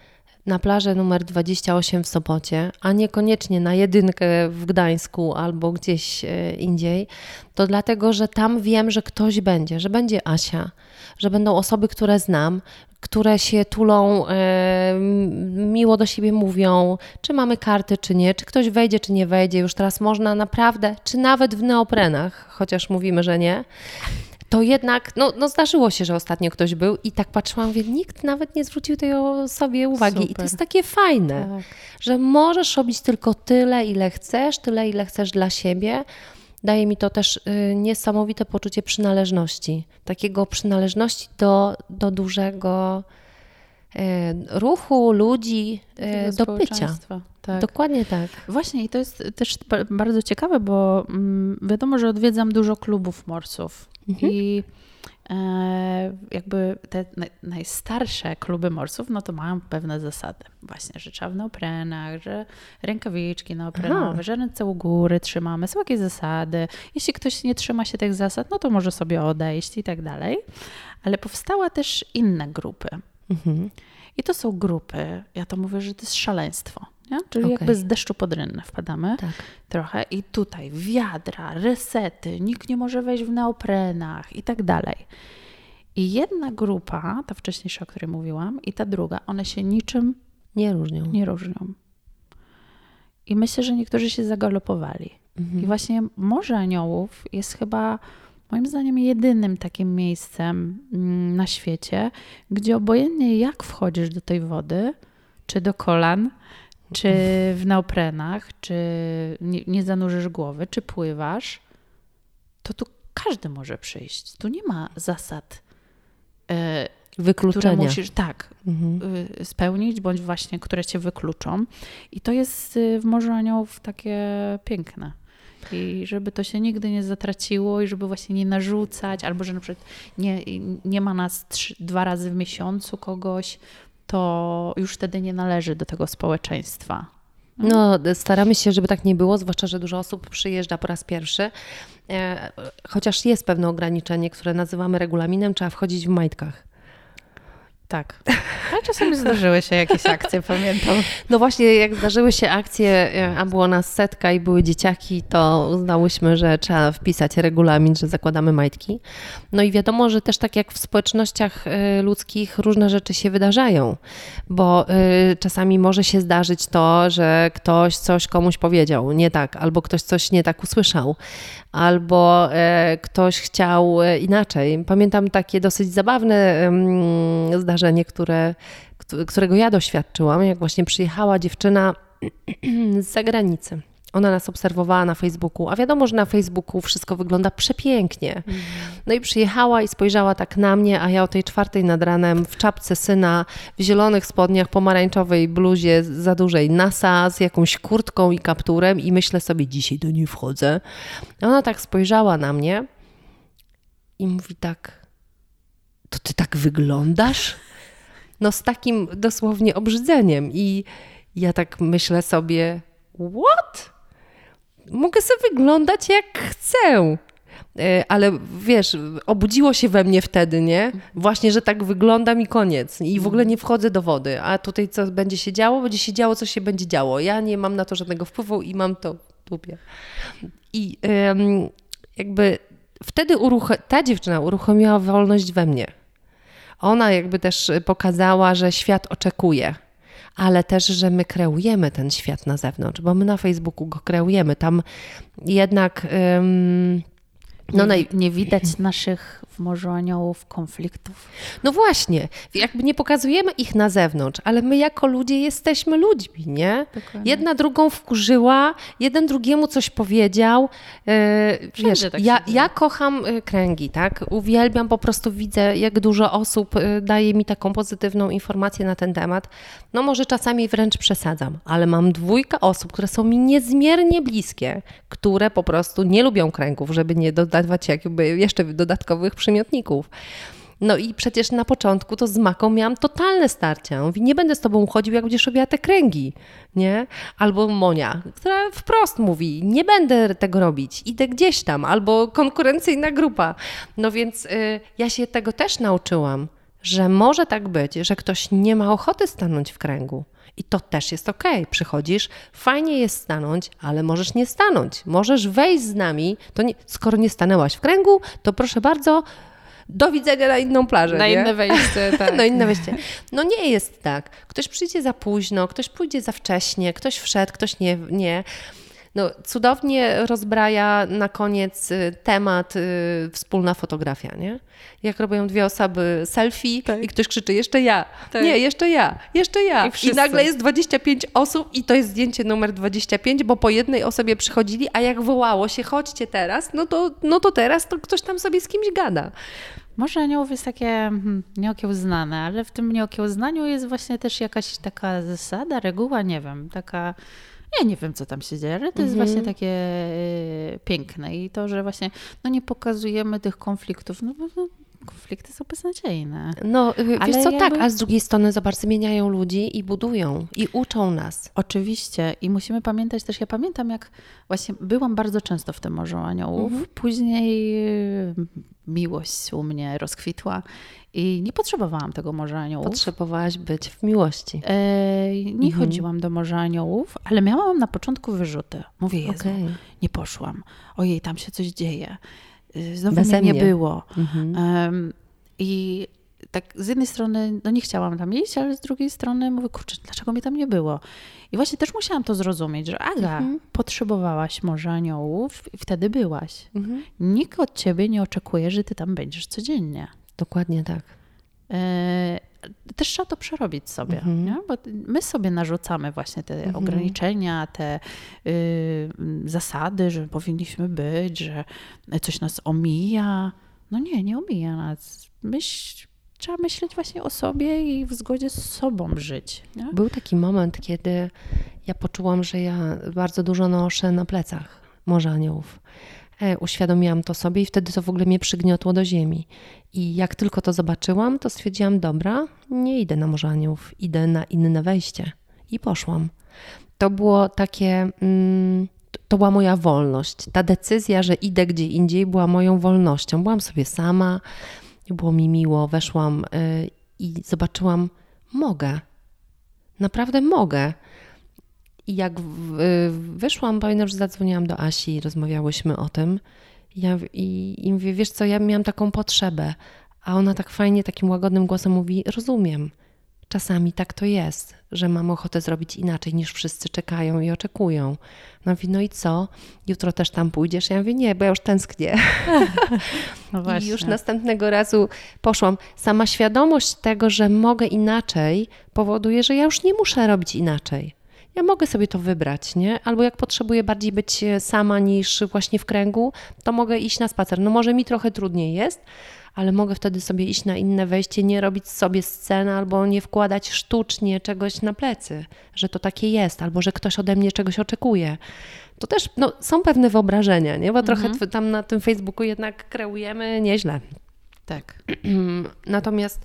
na plażę numer 28 w Sopocie, a niekoniecznie na jedynkę w Gdańsku albo gdzieś e, indziej, to dlatego, że tam wiem, że ktoś będzie, że będzie Asia, że będą osoby, które znam, które się tulą, e, miło do siebie mówią, czy mamy karty, czy nie, czy ktoś wejdzie, czy nie wejdzie. Już teraz można naprawdę, czy nawet w neoprenach, chociaż mówimy, że nie, to jednak, no, no zdarzyło się, że ostatnio ktoś był i tak patrzyłam, mówię, nikt nawet nie zwrócił tej sobie uwagi. Super. I to jest takie fajne, tak. że możesz robić tylko tyle, ile chcesz, tyle, ile chcesz dla siebie. Daje mi to też y, niesamowite poczucie przynależności, takiego przynależności do, do dużego y, ruchu, ludzi, y, do bycia. Tak. Dokładnie tak. Właśnie i to jest też bardzo ciekawe, bo mm, wiadomo, że odwiedzam dużo klubów morców mhm. i jakby te najstarsze kluby morsów, no to mają pewne zasady. Właśnie, że trzeba w neoprenach, że rękawiczki neoprenowe, Aha. że ręce u góry trzymamy. Są jakieś zasady. Jeśli ktoś nie trzyma się tych zasad, no to może sobie odejść i tak dalej. Ale powstała też inne grupy. Mhm. I to są grupy, ja to mówię, że to jest szaleństwo. Nie? Czyli okay. jakby z deszczu pod rynnę wpadamy tak. trochę i tutaj wiadra, resety, nikt nie może wejść w neoprenach i tak dalej. I jedna grupa, ta wcześniejsza, o której mówiłam, i ta druga, one się niczym nie różnią. Nie różnią. I myślę, że niektórzy się zagalopowali. Mhm. I właśnie Morze Aniołów jest chyba moim zdaniem jedynym takim miejscem mm, na świecie, gdzie obojętnie jak wchodzisz do tej wody, czy do kolan, czy w neoprenach, czy nie, nie zanurzysz głowy, czy pływasz, to tu każdy może przyjść. Tu nie ma zasad. E, Wykluczenia. Które musisz tak mhm. Y, spełnić, bądź właśnie, które cię wykluczą. I to jest y, w Morzu Aniołów takie piękne. I żeby to się nigdy nie zatraciło i żeby właśnie nie narzucać, albo że na przykład nie, nie ma nas trzy, dwa razy w miesiącu kogoś, to już wtedy nie należy do tego społeczeństwa. No, staramy się, żeby tak nie było, zwłaszcza, że dużo osób przyjeżdża po raz pierwszy. E, chociaż jest pewne ograniczenie, które nazywamy regulaminem, trzeba wchodzić w majtkach. Tak. A czasami zdarzyły się jakieś akcje, pamiętam. No właśnie, jak zdarzyły się akcje, e, a było nas setka i były dzieciaki, to uznałyśmy, że trzeba wpisać regulamin, że zakładamy majtki. No i wiadomo, że też tak jak w społecznościach e, ludzkich różne rzeczy się wydarzają, bo e, czasami może się zdarzyć to, że ktoś coś komuś powiedział nie tak, albo ktoś coś nie tak usłyszał, albo ktoś chciał inaczej. Pamiętam takie dosyć zabawne zdarzenie, zdarzenie, które, którego ja doświadczyłam, jak właśnie przyjechała dziewczyna z zagranicy. Ona nas obserwowała na Facebooku, a wiadomo, że na Facebooku wszystko wygląda przepięknie. Mhm. No i przyjechała i spojrzała tak na mnie, a ja o tej czwartej nad ranem w czapce syna, w zielonych spodniach, pomarańczowej bluzie za dużej NASA, z jakąś kurtką i kapturem i myślę sobie, dzisiaj do niej wchodzę. Ona tak spojrzała na mnie i mówi tak, to ty tak wyglądasz? no z takim dosłownie obrzydzeniem. I ja tak myślę sobie, what? Mogę sobie wyglądać jak chcę. E, ale wiesz, obudziło się we mnie wtedy, nie? Właśnie, że tak wyglądam i koniec. I w ogóle nie wchodzę do wody. A tutaj co będzie się działo? Będzie się działo, co się będzie działo. Ja nie mam na to żadnego wpływu i mam to w dupie. I jakby wtedy uruch- ta dziewczyna uruchomiła wolność we mnie. Ona jakby też pokazała, że świat oczekuje, ale też, że my kreujemy ten świat na zewnątrz, bo my na Facebooku go kreujemy. Tam jednak. No, nie, nie widać naszych w Morzu Aniołów konfliktów. No właśnie, jakby nie pokazujemy ich na zewnątrz, ale my jako ludzie jesteśmy ludźmi, nie? Dokładnie. Jedna drugą wkurzyła, jeden drugiemu coś powiedział. Yy, wiesz, tak ja, ja kocham e, kręgi, tak? Uwielbiam, po prostu widzę, jak dużo osób e, daje mi taką pozytywną informację na ten temat. No może czasami wręcz przesadzam, ale mam dwójkę osób, które są mi niezmiernie bliskie, które po prostu nie lubią kręgów, żeby nie dodawać jakby jeszcze dodatkowych przymiotników. No i przecież na początku to z Maką miałam totalne starcia. Mówi, nie będę z tobą uchodził, jak będziesz robiła te kręgi, nie? Albo Monia, która wprost mówi, nie będę tego robić, idę gdzieś tam, albo konkurencyjna grupa. No więc y, ja się tego też nauczyłam, że może tak być, że ktoś nie ma ochoty stanąć w kręgu. I to też jest ok. Przychodzisz, fajnie jest stanąć, ale możesz nie stanąć. Możesz wejść z nami. To nie, skoro nie stanęłaś w kręgu, to proszę bardzo, do widzenia na inną plażę. Na nie? inne wejście, tak. na inne wejście. No nie jest tak. Ktoś przyjdzie za późno, ktoś pójdzie za wcześnie, ktoś wszedł, ktoś nie. nie no, cudownie rozbraja na koniec y, temat y, wspólna fotografia, nie? Jak robią dwie osoby selfie tak. i ktoś krzyczy jeszcze ja, tak. nie, jeszcze ja, jeszcze ja. I, I, nagle jest 25 osób i to jest zdjęcie numer 25, bo po jednej osobie przychodzili, a jak wołało się chodźcie teraz, no to, no to teraz to ktoś tam sobie z kimś gada. Może aniołów jest takie hmm, nieokiełznane, ale w tym nieokiełznaniu jest właśnie też jakaś taka zasada, reguła, nie wiem, taka ja nie wiem, co tam się dzieje, ale to jest właśnie mhm. takie y, piękne i to, że właśnie no nie pokazujemy tych konfliktów, no bo no, konflikty są beznadziejne. No, y, ale wiesz co, jakby... tak, a z drugiej strony zobacz, zmieniają ludzi i budują i uczą nas. Oczywiście i musimy pamiętać też, ja pamiętam jak właśnie byłam bardzo często w tym Morzu Aniołów, mhm. później y, miłość u mnie rozkwitła i nie potrzebowałam tego Morza Aniołów. Potrzebowałaś być w miłości. E, nie mhm. chodziłam do Morza Aniołów, ale miałam na początku wyrzuty. Mówię, Jezu, okay. nie poszłam. Ojej, tam się coś dzieje. Y, znowu mnie nie było. Mhm. Um, I tak z jednej strony, no nie chciałam tam iść, ale z drugiej strony mówię, kurczę, dlaczego mnie tam nie było? I właśnie też musiałam to zrozumieć, że Aga, mhm. potrzebowałaś Morza Aniołów i wtedy byłaś. Mhm. Nikt od ciebie nie oczekuje, że ty tam będziesz codziennie. Dokładnie tak. E, też trzeba to przerobić sobie, mhm. nie? bo my sobie narzucamy właśnie te mhm. ograniczenia, te y, zasady, że powinniśmy być, że coś nas omija. No nie, nie omija nas. Myśl, trzeba myśleć właśnie o sobie i w zgodzie z sobą żyć. Nie? Był taki moment, kiedy ja poczułam, że ja bardzo dużo noszę na plecach Morza Aniołów. E, uświadomiłam to sobie i wtedy to w ogóle mnie przygniotło do ziemi. I jak tylko to zobaczyłam, to stwierdziłam, dobra, nie idę na Morzaniów, idę na inne wejście. I poszłam. To było takie, mm, to była moja wolność. Ta decyzja, że idę gdzie indziej, była moją wolnością. Byłam sobie sama, było mi miło, weszłam y, i zobaczyłam, mogę. Naprawdę mogę. I jak wyszłam, pamiętam, że zadzwoniłam do Asi i rozmawiałyśmy o tym. Ja, i, I mówię, wiesz co, ja miałam taką potrzebę. A ona tak fajnie, takim łagodnym głosem mówi, rozumiem. Czasami tak to jest, że mam ochotę zrobić inaczej niż wszyscy czekają i oczekują. No mówi, no i co? Jutro też tam pójdziesz? Ja mówię, nie, bo ja już tęsknię. No I już następnego razu poszłam. Sama świadomość tego, że mogę inaczej, powoduje, że ja już nie muszę robić inaczej ja mogę sobie to wybrać, nie? Albo jak potrzebuję bardziej być e, sama niż właśnie w kręgu, to mogę iść na spacer. No może mi trochę trudniej jest, ale mogę wtedy sobie iść na inne wejście, nie robić sobie sceny albo nie wkładać sztucznie czegoś na plecy, że to takie jest, albo że ktoś ode mnie czegoś oczekuje. To też no, są pewne wyobrażenia, nie? Bo mhm. trochę tam na tym Facebooku jednak kreujemy nieźle. Tak. Natomiast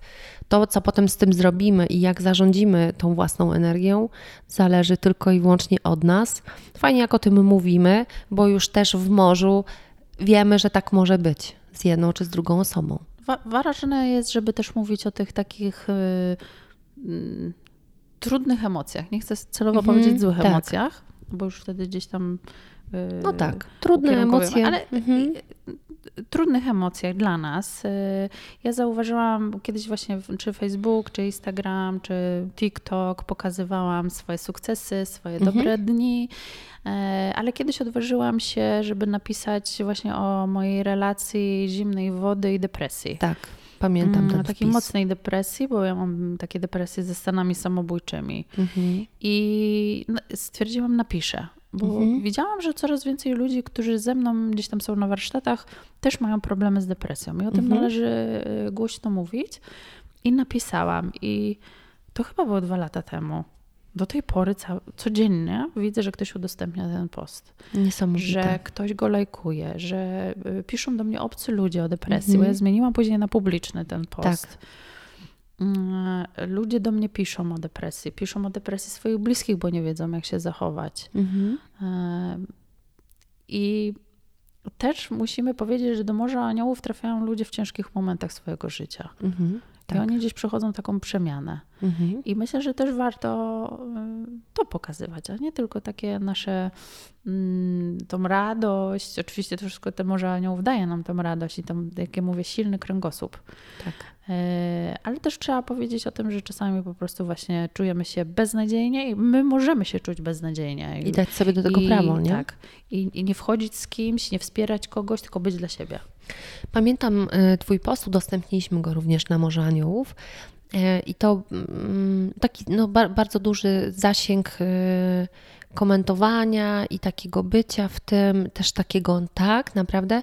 to, co potem z tym zrobimy i jak zarządzimy tą własną energią, zależy tylko i wyłącznie od nas. Fajnie, jak o tym mówimy, bo już też w morzu wiemy, że tak może być z jedną czy z drugą osobą. ważne jest, żeby też mówić o tych takich y, trudnych emocjach. Nie chcę celowo mm -hmm, powiedzieć złych tak. emocjach, bo już wtedy gdzieś tam no tak, trudne emocje. Ale mhm. trudnych emocjach dla nas. Y, ja zauważyłam kiedyś właśnie, czy Facebook, czy Instagram, czy TikTok, pokazywałam swoje sukcesy, swoje mhm. dobre dni, e, ale kiedyś odważyłam się, żeby napisać właśnie o mojej relacji zimnej wody i depresji. Tak. Pamiętam mm, ten Takiej wpis. mocnej depresji, bo ja mam takie depresje ze stanami samobójczymi. Mhm. I no, stwierdziłam, napiszę. Bo mhm. widziałam, że coraz więcej ludzi, którzy ze mną gdzieś tam są na warsztatach, też mają problemy z depresją. I o tym mhm. należy y, głośno mówić. I napisałam. I to chyba było dwa lata temu do tej pory codziennie widzę, że ktoś udostępnia ten post. Niesamowite. Że ktoś go lajkuje, że y, piszą do mnie obcy ludzie o depresji, bo ja mhm. zmieniłam później na publiczny ten post. Tak. Mm, ludzie do mnie piszą o depresji, piszą o depresji swoich bliskich, bo nie wiedzą, jak się zachować. Mhm. I też musimy powiedzieć, że do Morza Aniołów trafiają ludzie w ciężkich momentach swojego życia. Mhm. Tak. I oni gdzieś przechodzą taką przemianę. Mhm. I myślę, że też warto y, to pokazywać, a nie tylko takie nasze, mm, tą radość. Oczywiście to wszystko te Morze Aniołów daje nam tą radość i tą, jak ja mówię, silny kręgosłup. Tak. E, ale też trzeba powiedzieć o tym, że czasami po prostu właśnie czujemy się beznadziejnie i my możemy się czuć beznadziejnie. I dać sobie do tego I, prawo, nie? Tak. I, I nie wchodzić z kimś, nie wspierać kogoś, tylko być dla siebie. Pamiętam e, Twój post, udostępniliśmy go również na Morze Aniołów. E, I to mm, taki no, bardzo duży zasięg komentowania i takiego bycia w tym, też takiego tak naprawdę.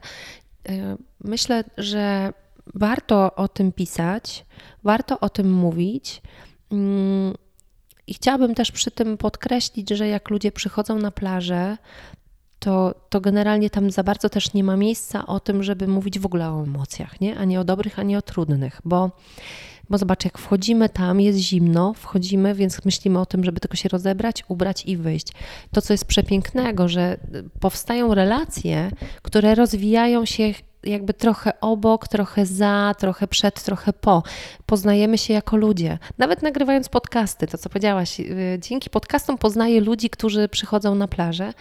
Myślę, że warto o tym pisać, warto o tym mówić. Mm, I chciałabym też przy tym podkreślić, że jak ludzie przychodzą na plażę, to, to generalnie tam za bardzo też nie ma miejsca o tym, żeby mówić w ogóle o emocjach, nie? ani o dobrych, ani o trudnych, bo, bo zobacz, jak wchodzimy tam, jest zimno, wchodzimy, więc myślimy o tym, żeby tylko się rozebrać, ubrać i wyjść. To, co jest przepięknego, że powstają relacje, które rozwijają się jakby trochę obok, trochę za, trochę przed, trochę po. Poznajemy się jako ludzie. Nawet nagrywając podcasty, to co powiedziałaś, y, dzięki podcastom poznaję ludzi, którzy przychodzą na plażę.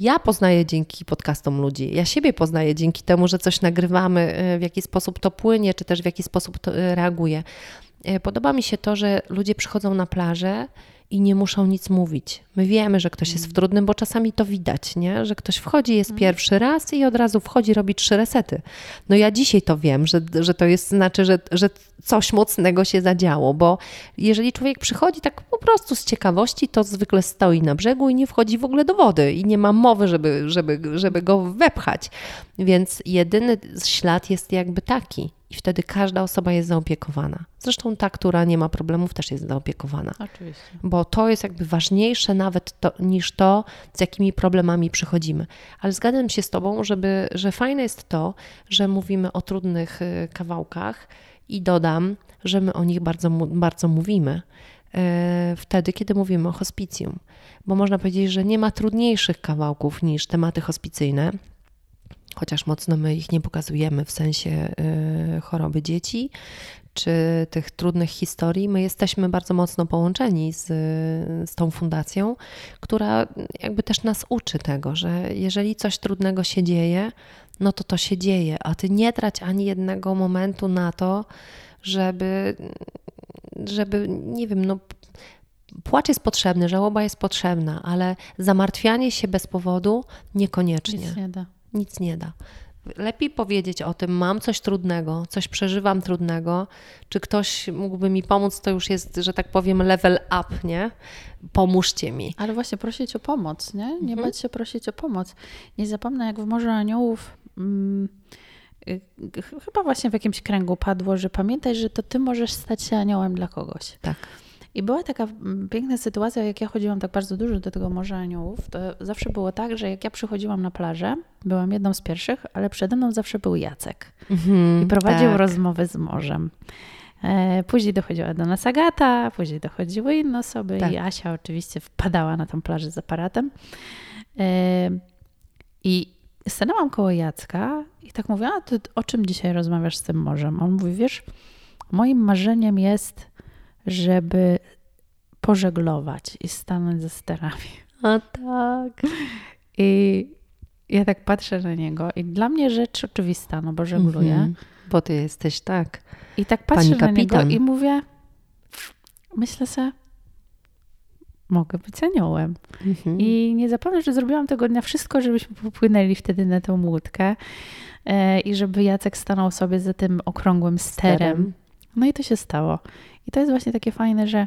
Ja poznaję dzięki podcastom ludzi. Ja siebie poznaję dzięki temu, że coś nagrywamy, y, w jaki sposób to płynie, czy też w jaki sposób to y, reaguje. Podoba mi się to, że ludzie przychodzą na plażę i nie muszą nic mówić. My wiemy, że ktoś jest w trudnym, bo czasami to widać, nie? że ktoś wchodzi, jest mhm. pierwszy raz i od razu wchodzi, robi trzy resety. No ja dzisiaj to wiem, że, że to jest znaczy, że, że coś mocnego się zadziało, bo jeżeli człowiek przychodzi tak po prostu z ciekawości, to zwykle stoi na brzegu i nie wchodzi w ogóle do wody i nie ma mowy, żeby, żeby, żeby go wepchać. Więc jedyny ślad jest jakby taki i wtedy każda osoba jest zaopiekowana. Zresztą ta, która nie ma problemów, też jest zaopiekowana. Oczywiście. Bo to jest jakby ważniejsze nawet to, niż to, z jakimi problemami przychodzimy. Ale zgadzam się z Tobą, żeby, że fajne jest to, że mówimy o trudnych y, kawałkach i dodam, że my o nich bardzo, bardzo mówimy y, wtedy, kiedy mówimy o hospicjum. Bo można powiedzieć, że nie ma trudniejszych kawałków niż tematy hospicyjne, chociaż mocno my ich nie pokazujemy w sensie y, choroby dzieci czy tych trudnych historii. My jesteśmy bardzo mocno połączeni z, z tą fundacją, która jakby też nas uczy tego, że jeżeli coś trudnego się dzieje, no to to się dzieje, a ty nie trać ani jednego momentu na to, żeby, żeby nie wiem, no Płacz jest potrzebny, żałoba jest potrzebna, ale zamartwianie się bez powodu niekoniecznie. Nic nie da nic nie da. Lepiej powiedzieć o tym, mam coś trudnego, coś przeżywam trudnego, czy ktoś mógłby mi pomóc, to już jest, że tak powiem, level up, nie? Pomóżcie mi. Ale właśnie prosić o pomoc, nie? Nie mhm. bać się prosić o pomoc. Nie zapomnę, jak w Morzu Aniołów. Hmm, chyba właśnie w jakimś kręgu padło, że pamiętaj, że to ty możesz stać się aniołem dla kogoś. Tak. I była taka mm, piękna sytuacja, jak ja chodziłam tak bardzo dużo do tego Morza Aniołów, to zawsze było tak, że jak ja przychodziłam na plażę, byłam jedną z pierwszych, ale przede mną zawsze był Jacek mm-hmm, i prowadził tak. rozmowy z morzem. E, później dochodziła do nas Agata, później dochodziły inne osoby tak. i Asia oczywiście wpadała na tą plażę z aparatem. E, I stanęłam koło Jacka i tak mówię, a ty o czym dzisiaj rozmawiasz z tym morzem? On mówi, wiesz, moim marzeniem jest żeby pożeglować i stanąć ze sterami. A tak. I ja tak patrzę na niego i dla mnie rzecz oczywista, no bo żegluję. Mhm. Bo ty jesteś tak. I tak patrzę na niego i mówię, myślę sobie, mogę być aniołem. Mhm. I nie zapomnę, że zrobiłam tego dnia wszystko, żebyśmy popłynęli wtedy na tą łódkę e, i żeby Jacek stanął sobie za tym okrągłym sterem. sterem. No i to się stało. I to jest właśnie takie fajne, że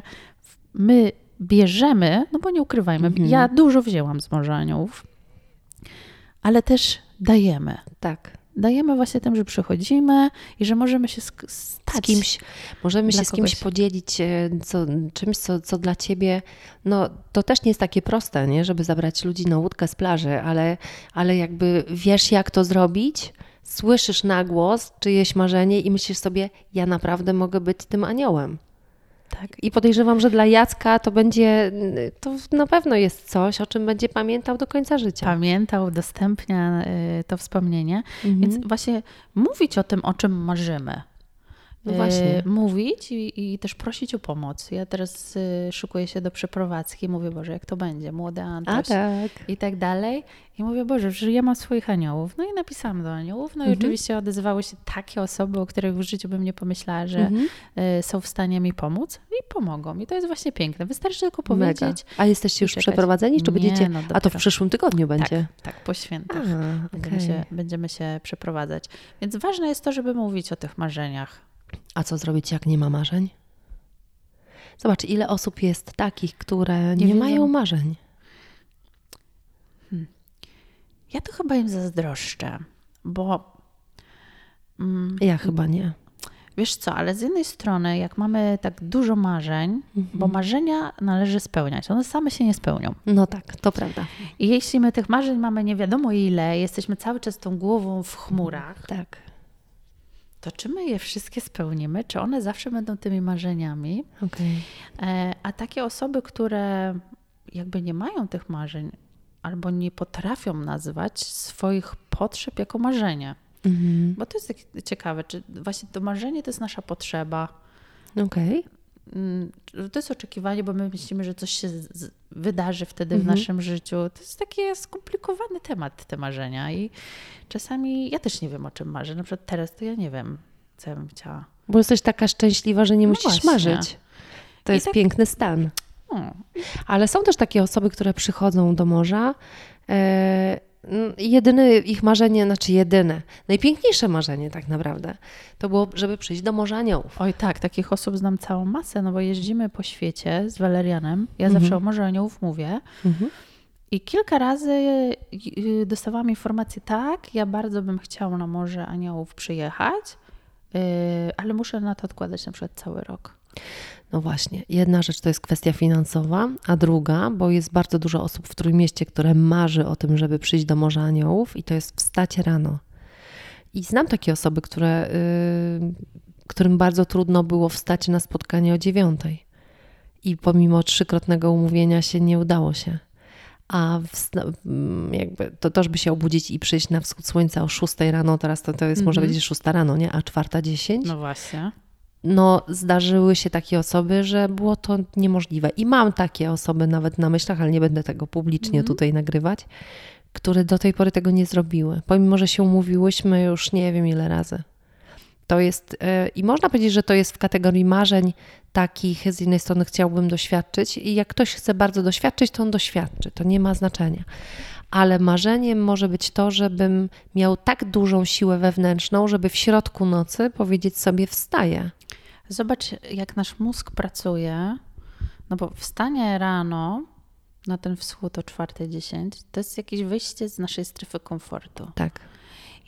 my bierzemy, no bo nie ukrywajmy, mhm. ja dużo wzięłam z Morza Aniołów, ale też dajemy. Tak. Dajemy właśnie tym, że przychodzimy i że możemy się stać. Z kimś, możemy się z kimś podzielić e, co, czymś, co, co dla ciebie, no to też nie jest takie proste, nie? żeby zabrać ludzi na łódkę z plaży, ale, ale jakby wiesz jak to zrobić, słyszysz na głos czyjeś marzenie i myślisz sobie, ja naprawdę mogę być tym aniołem. Tak. I podejrzewam, że dla Jacka to będzie, to na pewno jest coś, o czym będzie pamiętał do końca życia. Pamiętał, udostępnia y, to wspomnienie. Mhm. Więc właśnie mówić o tym, o czym marzymy. No właśnie. Y, mówić i, i, też prosić o pomoc. Ja teraz y, szykuję się do przeprowadzki, mówię, Boże, jak to będzie, młody Antoś tak. i tak dalej. I mówię, Boże, że ja mam swoich aniołów. No i napisałam do aniołów. No mhm. i oczywiście odezwały się takie osoby, o których w życiu bym nie pomyślała, że mhm. y, są w stanie mi pomóc i pomogą. I to jest właśnie piękne. Wystarczy tylko powiedzieć. Mega. A jesteście już przeprowadzeni, czy nie, będziecie? No, a to w przyszłym tygodniu będzie? Tak, tak po świętach. A, będziemy, okay. się, będziemy się przeprowadzać. Więc ważne jest to, żeby mówić o tych marzeniach a co zrobić, jak nie ma marzeń? Zobacz, ile osób jest takich, które nie, nie mają marzeń. Hmm. Ja to chyba im zazdroszczę, bo. Mm, ja chyba nie. Wiesz co, ale z jednej strony, jak mamy tak dużo marzeń, mhm. bo marzenia należy spełniać, one same się nie spełnią. No tak, to prawda. I jeśli my tych marzeń mamy nie wiadomo ile, jesteśmy cały czas tą głową w chmurach, tak to czy my je wszystkie spełnimy, czy one zawsze będą tymi marzeniami. Okay. E, a takie osoby, które jakby nie mają tych marzeń albo nie potrafią nazwać swoich potrzeb jako marzenie. Mhm. Bo to jest tak ciekawe, czy właśnie to marzenie to jest nasza potrzeba. Okej. Okay. Mm, to jest oczekiwanie, bo my myślimy, że coś się z, wydarzy wtedy mhm. w naszym życiu. To jest taki skomplikowany temat, te marzenia. I czasami ja też nie wiem, o czym marzę. Na przykład teraz to ja nie wiem, co ja bym chciała. Bo jesteś taka szczęśliwa, że nie no musisz właśnie. marzyć. To I jest tak... piękny stan. Hmm. Ale są też takie osoby, które przychodzą do morza. E, jedyne ich marzenie, znaczy jedyne, najpiękniejsze marzenie tak naprawdę, to było, żeby przyjść do Morza Aniołów. Oj tak, takich osób znam całą masę, no bo jeździmy po świecie z Walerianem. Ja mhm. zawsze o Morzu Aniołów mówię. Mhm. I kilka razy y, y, dostawałam informację, tak, ja bardzo bym chciała na Morze Aniołów przyjechać, y, ale muszę na to odkładać na przykład cały rok. No właśnie, jedna rzecz to jest kwestia finansowa, a druga, bo jest bardzo dużo osób w Trójmieście, które marzy o tym, żeby przyjść do Morza Aniołów i to jest wstać rano. I znam takie osoby, które, yy, którym bardzo trudno było wstać na spotkanie o dziewiątej. I pomimo trzykrotnego umówienia się nie udało się. A mm, jakby to, to, żeby się obudzić i przyjść na wschód słońca o 6 rano, teraz to, to jest mm -hmm. może mhm. być 6 rano, nie? A 4.10? No właśnie no, zdarzyły się takie osoby, że było to niemożliwe. I mam takie osoby nawet na myślach, ale nie będę tego publicznie mm. tutaj nagrywać, które do tej pory tego nie zrobiły. Pomimo, że się umówiłyśmy już nie wiem ile razy. To jest, yy, i można powiedzieć, że to jest w kategorii marzeń takich, z jednej strony chciałbym doświadczyć, i jak ktoś chce bardzo doświadczyć, to on doświadczy, to nie ma znaczenia. Ale marzeniem może być to, żebym miał tak dużą siłę wewnętrzną, żeby w środku nocy powiedzieć sobie: Wstaję Zobacz, jak nasz mózg pracuje. No bo wstanie rano na ten wschód o 4.10 to jest jakieś wyjście z naszej strefy komfortu. Tak.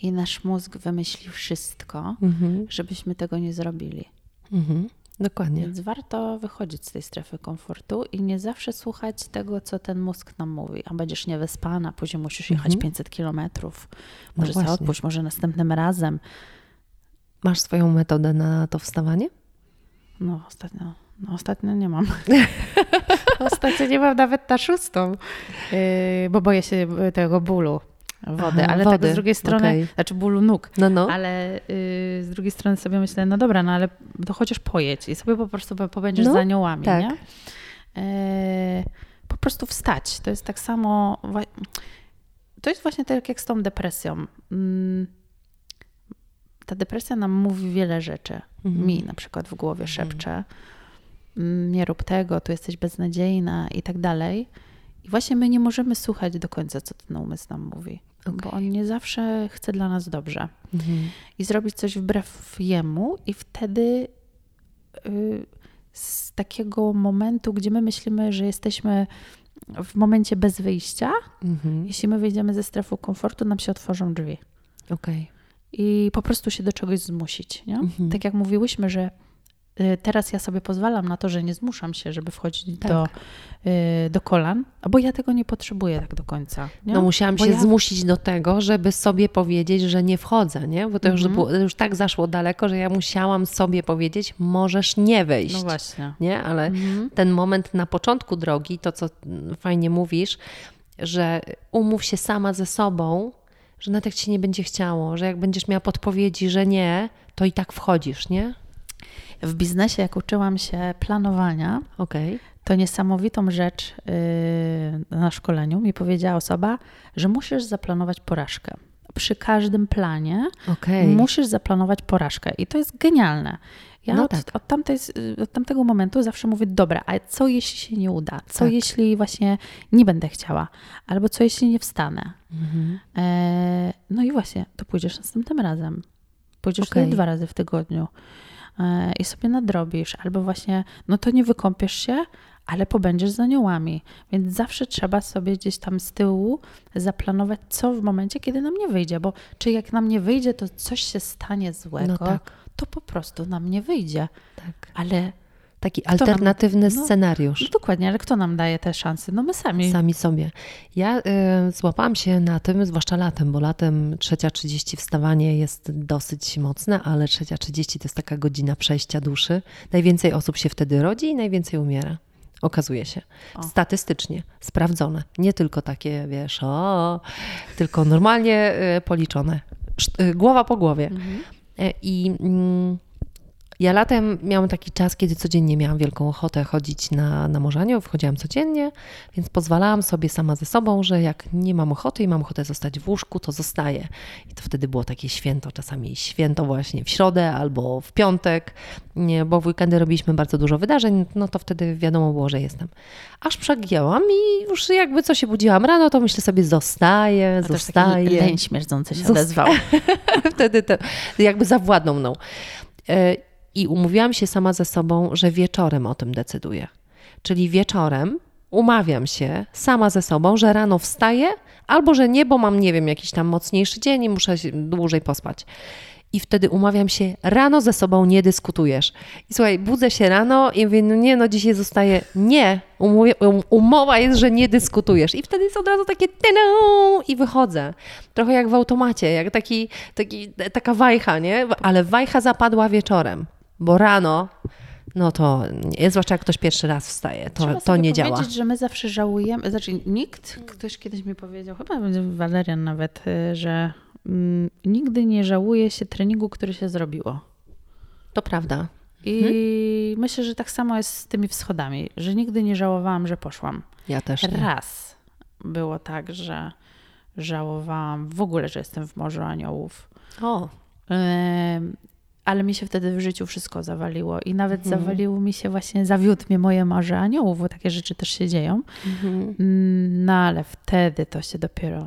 I nasz mózg wymyśli wszystko, mhm. żebyśmy tego nie zrobili. Mhm. Dokładnie. Więc warto wychodzić z tej strefy komfortu i nie zawsze słuchać tego, co ten mózg nam mówi. A będziesz niewyspana, później musisz jechać mhm. 500 kilometrów. Może no odpuść, może następnym razem. Masz swoją metodę na to wstawanie? No ostatnio, no ostatnio nie mam. ostatnio nie mam nawet na szóstą, yy, bo boję się tego bólu wody, Aha, ale wody. tak z drugiej strony, okay. znaczy bólu nóg, no, no. ale yy, z drugiej strony sobie myślę, no dobra, no ale to chociaż pojedź i sobie po prostu pobędziesz no, za aniołami, tak. nie? Yy, po prostu wstać. To jest tak samo, to jest właśnie tak jak z tą depresją. Mm, ta depresja nam mówi wiele rzeczy. Mhm. Mi na przykład w głowie szepcze. Mm, Nie rób tego, tu jesteś beznadziejna i tak dalej. I właśnie my nie możemy słuchać do końca, co ten umysł nam mówi. Bo Okej. on nie zawsze chce dla nas dobrze. Mhm. I zrobić coś wbrew jemu, i wtedy y, z takiego momentu, gdzie my myślimy, że jesteśmy w momencie bez wyjścia, Mhm. jeśli my wyjdziemy ze strefy komfortu, nam się otworzą drzwi. Okej. I po prostu się do czegoś zmusić. Nie? Mhm. Tak jak mówiłyśmy, że teraz ja sobie pozwalam na to, że nie zmuszam się, żeby wchodzić Tak. do, y, do kolan, bo ja tego nie potrzebuję tak do końca. Nie? No musiałam Bo się ja- zmusić do tego, żeby sobie powiedzieć, że nie wchodzę, nie? Bo to już, Mhm. było, już tak zaszło daleko, że ja musiałam sobie powiedzieć, możesz nie wejść. No właśnie. Nie? Ale Mhm. ten moment na początku drogi, to co mm, fajnie mówisz, że umów się sama ze sobą, że na tak ci nie będzie chciało, że jak będziesz miała podpowiedzi, że nie, to i tak wchodzisz, nie? W biznesie, jak uczyłam się planowania, Okej. to niesamowitą rzecz yy, na szkoleniu mi powiedziała osoba, że musisz zaplanować porażkę. Przy każdym planie Okej. musisz zaplanować porażkę. I to jest genialne. Ja No od, tak. od, tamtej, od tamtego momentu zawsze mówię, dobra, a co jeśli się nie uda? Co Tak. jeśli właśnie nie będę chciała? Albo co jeśli nie wstanę? Mhm. E, no i właśnie, to pójdziesz następnym razem. Pójdziesz okay. dwa razy w tygodniu i sobie nadrobisz. Albo właśnie, no to nie wykąpiesz się, ale pobędziesz z aniołami. Więc zawsze trzeba sobie gdzieś tam z tyłu zaplanować, co w momencie, kiedy nam nie wyjdzie. Bo czy jak nam nie wyjdzie, to coś się stanie złego, No tak, to po prostu nam nie wyjdzie. tak. Ale Taki nam- alternatywny no, scenariusz. no dokładnie, ale kto nam daje te szanse? No my sami. Sami sobie. Ja y, złapałam się na tym, zwłaszcza latem, bo latem trzecia 30 wstawanie jest dosyć mocne, ale trzecia 30 to jest taka godzina przejścia duszy. Najwięcej osób się wtedy rodzi i najwięcej umiera. Okazuje się. O. Statystycznie. Sprawdzone. Nie tylko takie, wiesz, o, tylko normalnie y, policzone. Y, Głowa po głowie. Mhm. E, I mm, ja latem miałam taki czas, kiedy codziennie miałam wielką ochotę chodzić na, na morzanie, wchodziłam codziennie, więc pozwalałam sobie sama ze sobą, że jak nie mam ochoty i mam ochotę zostać w łóżku, to zostaję. I to wtedy było takie święto, czasami święto właśnie w środę albo w piątek, nie, bo w weekendy robiliśmy bardzo dużo wydarzeń, no to wtedy wiadomo było, że jestem. Aż przegięłam i już jakby co się budziłam rano, to myślę sobie zostaję, A zostaję. leń śmierdzący się Zosta- odezwał. Wtedy to jakby zawładnął mną. I umówiłam się sama ze sobą, że wieczorem o tym decyduję. Czyli wieczorem umawiam się sama ze sobą, że rano wstaję, albo że nie, bo mam, nie wiem, jakiś tam mocniejszy dzień i muszę dłużej pospać. I wtedy umawiam się, rano ze sobą nie dyskutujesz. I słuchaj, budzę się rano i mówię, no nie, no dzisiaj zostaję. Nie, um, umowa jest, że nie dyskutujesz. I wtedy jest od razu takie tyną i wychodzę. Trochę jak w automacie, jak taki, taki, taka wajcha, nie? Ale wajcha zapadła wieczorem, bo rano, no to nie, zwłaszcza jak ktoś pierwszy raz wstaje, to, Trzeba to nie powiedzieć, działa. że my zawsze żałujemy, znaczy nikt, ktoś kiedyś mi powiedział, chyba Walerian nawet, y, że mm, nigdy nie żałuje się treningu, który się zrobiło. To prawda. I Mhm. myślę, że tak samo jest z tymi wschodami, że nigdy nie żałowałam, że poszłam. Ja też nie. Raz było tak, że żałowałam w ogóle, że jestem w Morzu Aniołów. O, ale mi się wtedy w życiu wszystko zawaliło i nawet Mhm. zawaliło mi się właśnie, zawiódł mnie moje Morze Aniołów, bo takie rzeczy też się dzieją. mhm. Mm, No ale wtedy to się dopiero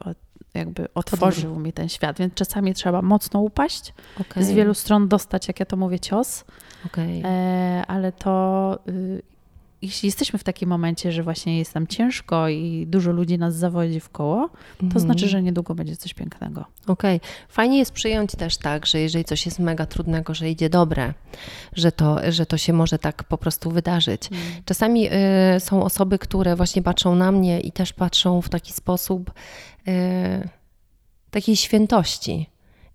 od, jakby otworzył mi ten świat, więc czasami trzeba mocno upaść, okej, z wielu stron dostać, jak ja to mówię, cios, okej. e, ale to y, jeśli jesteśmy w takim momencie, że właśnie jest nam ciężko i dużo ludzi nas zawodzi w koło, to Mhm. znaczy, że niedługo będzie coś pięknego. Okej. Fajnie jest przyjąć też tak, że jeżeli coś jest mega trudnego, że idzie dobre, że to, że to się może tak po prostu wydarzyć. Czasami y, są osoby, które właśnie patrzą na mnie i też patrzą w taki sposób y, takiej świętości.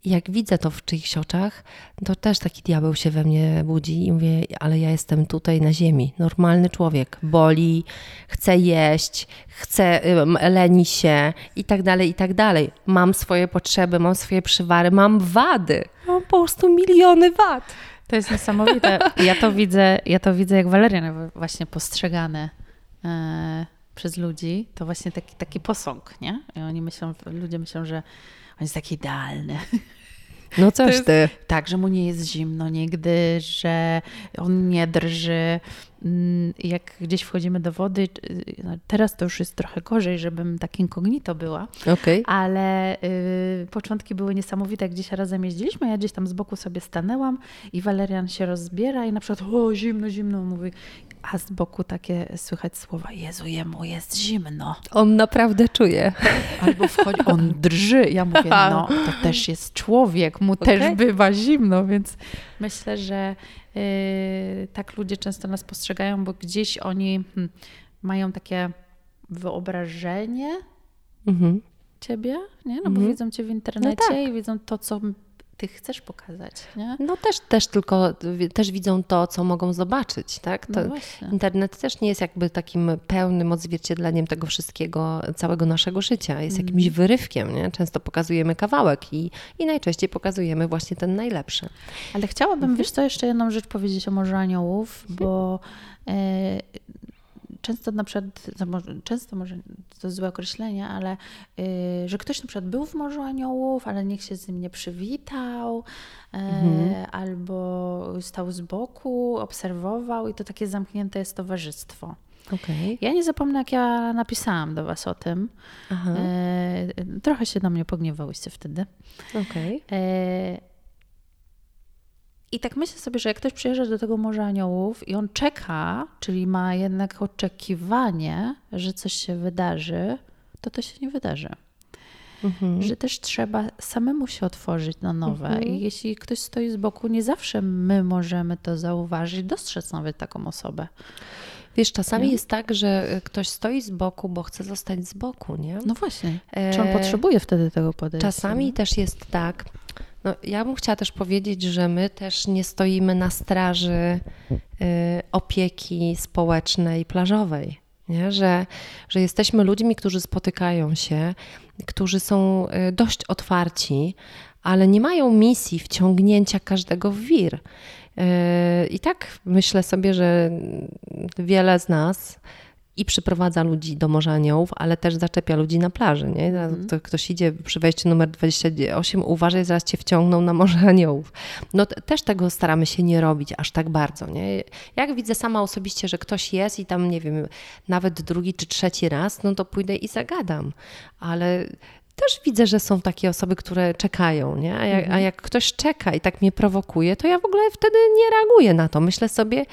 Jak widzę to w czyichś oczach, to też taki diabeł się we mnie budzi i mówię, ale ja jestem tutaj na ziemi, normalny człowiek, boli, chce jeść, chce, leni się i tak dalej, i tak dalej. Mam swoje potrzeby, mam swoje przywary, mam wady. Mam po prostu miliony wad. To jest niesamowite. Ja to widzę, ja to widzę jak Walerian właśnie postrzegany. E, przez ludzi, to właśnie taki, taki posąg, nie? I oni myślą, ludzie myślą, że on jest taki idealny. No coś ty. Tak, że mu nie jest zimno nigdy, że on nie drży. Mm, jak gdzieś wchodzimy do wody, no teraz to już jest trochę gorzej, żebym tak incognito była, okay. ale y, początki były niesamowite, jak gdzieś razem jeździliśmy, ja gdzieś tam z boku sobie stanęłam i Walerian się rozbiera i na przykład o zimno, zimno, mówi a z boku takie słychać słowa Jezu, jemu jest zimno. On naprawdę czuje. Albo wchodzi, on drży. Ja mówię, no to też jest człowiek, mu okay. też bywa zimno, więc myślę, że tak ludzie często nas postrzegają, bo gdzieś oni hmm, mają takie wyobrażenie mhm. ciebie, nie? No bo mhm. widzą cię w internecie no tak. i widzą to, co ty chcesz pokazać, nie? No też, też tylko, też widzą to, co mogą zobaczyć, tak? No internet też nie jest jakby takim pełnym odzwierciedleniem tego wszystkiego, całego naszego życia. Jest mm. jakimś wyrywkiem, nie? Często pokazujemy kawałek i, i najczęściej pokazujemy właśnie ten najlepszy. Ale chciałabym, mhm. wiesz co, jeszcze jedną rzecz powiedzieć o Morzu Aniołów, bo e, często na przykład, często może to złe określenie, ale yy, że ktoś na przykład był w Morzu Aniołów, ale niech się z nim nie przywitał, yy, mhm. albo stał z boku, obserwował i to takie zamknięte jest towarzystwo. Okay. Ja nie zapomnę, jak ja napisałam do Was o tym. Yy, trochę się na mnie pogniewałyście wtedy. Okay. I tak myślę sobie, że jak ktoś przyjeżdża do tego Morza Aniołów i on czeka, czyli ma jednak oczekiwanie, że coś się wydarzy, to to się nie wydarzy. Mhm. Że też trzeba samemu się otworzyć na nowe. Mhm. I jeśli ktoś stoi z boku, nie zawsze my możemy to zauważyć, dostrzec nawet taką osobę. Wiesz, czasami nie? jest tak, że ktoś stoi z boku, bo chce zostać z boku, nie? No właśnie. Czy on e, potrzebuje wtedy tego podejścia? Czasami nie? też jest tak, no, ja bym chciała też powiedzieć, że my też nie stoimy na straży y, opieki społecznej, plażowej. Nie? Że, że jesteśmy ludźmi, którzy spotykają się, którzy są y, dość otwarci, ale nie mają misji wciągnięcia każdego w wir. Y, I tak myślę sobie, że wiele z nas i przyprowadza ludzi do Morza Aniołów, ale też zaczepia ludzi na plaży. Nie? Mm. Ktoś idzie przy wejściu numer 28, uważaj, zaraz cię wciągną na Morze Aniołów. No też tego staramy się nie robić aż tak bardzo. Nie? Jak widzę sama osobiście, że ktoś jest i tam, nie wiem, nawet drugi czy trzeci raz, no to pójdę i zagadam. Ale też widzę, że są takie osoby, które czekają, nie? A jak, a mhm. jak ktoś czeka i tak mnie prowokuje, to ja w ogóle wtedy nie reaguję na to. Myślę sobie,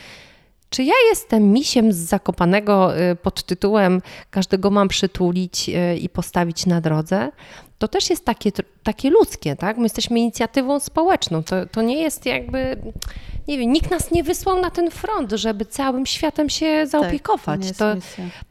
czy ja jestem misiem z Zakopanego y, pod tytułem każdego mam przytulić y, i postawić na drodze? To też jest takie, takie ludzkie, tak? My jesteśmy inicjatywą społeczną. To, to nie jest jakby nie wiem, nikt nas nie wysłał na ten front, żeby całym światem się zaopiekować. Tak, to,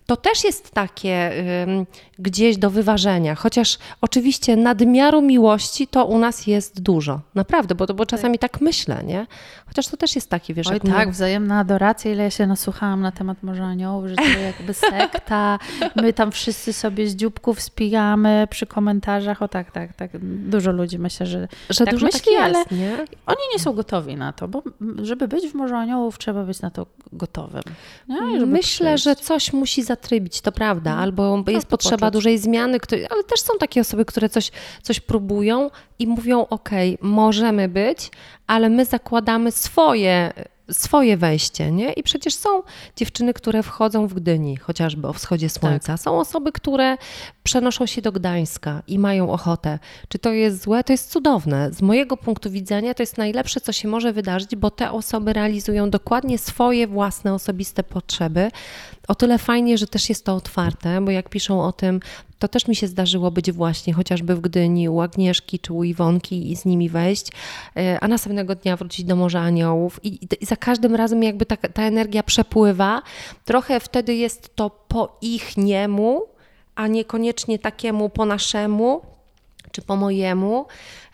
to, też jest takie um, gdzieś do wyważenia, chociaż oczywiście nadmiaru miłości to u nas jest dużo. Naprawdę, bo, bo czasami tak. myślę, nie? Chociaż to też jest takie, wiesz... Oj tak, my... wzajemna adoracja, ile ja się nasłuchałam na temat Morza Aniołów, że to jakby sekta, my tam wszyscy sobie z dzióbków spijamy przy komentarzach, o tak, tak, tak. Dużo ludzi myślę, że, że tak dużo myśli, tak jest, ale nie? oni nie są gotowi na to, bo żeby być w Morzu Aniołów, trzeba być na to gotowym. Myślę, że coś musi zatrybić, to prawda, mhm. albo jest potrzeba poczuć. dużej zmiany, ale też są takie osoby, które coś, coś próbują i mówią, ok, możemy być, ale my zakładamy swoje swoje wejście, nie? I przecież są dziewczyny, które wchodzą w Gdyni, chociażby o wschodzie słońca. Tak. Są osoby, które przenoszą się do Gdańska i mają ochotę. Czy to jest złe? To jest cudowne. Z mojego punktu widzenia to jest najlepsze, co się może wydarzyć, bo te osoby realizują dokładnie swoje własne osobiste potrzeby. O tyle fajnie, że też jest to otwarte, bo jak piszą o tym, to też mi się zdarzyło być właśnie chociażby w Gdyni u Agnieszki czy u Iwonki i z nimi wejść, e, a następnego dnia wrócić do Morza Aniołów i, i za każdym razem jakby ta, ta energia przepływa. Trochę wtedy jest to po ich niemu, a niekoniecznie takiemu po naszemu czy po mojemu.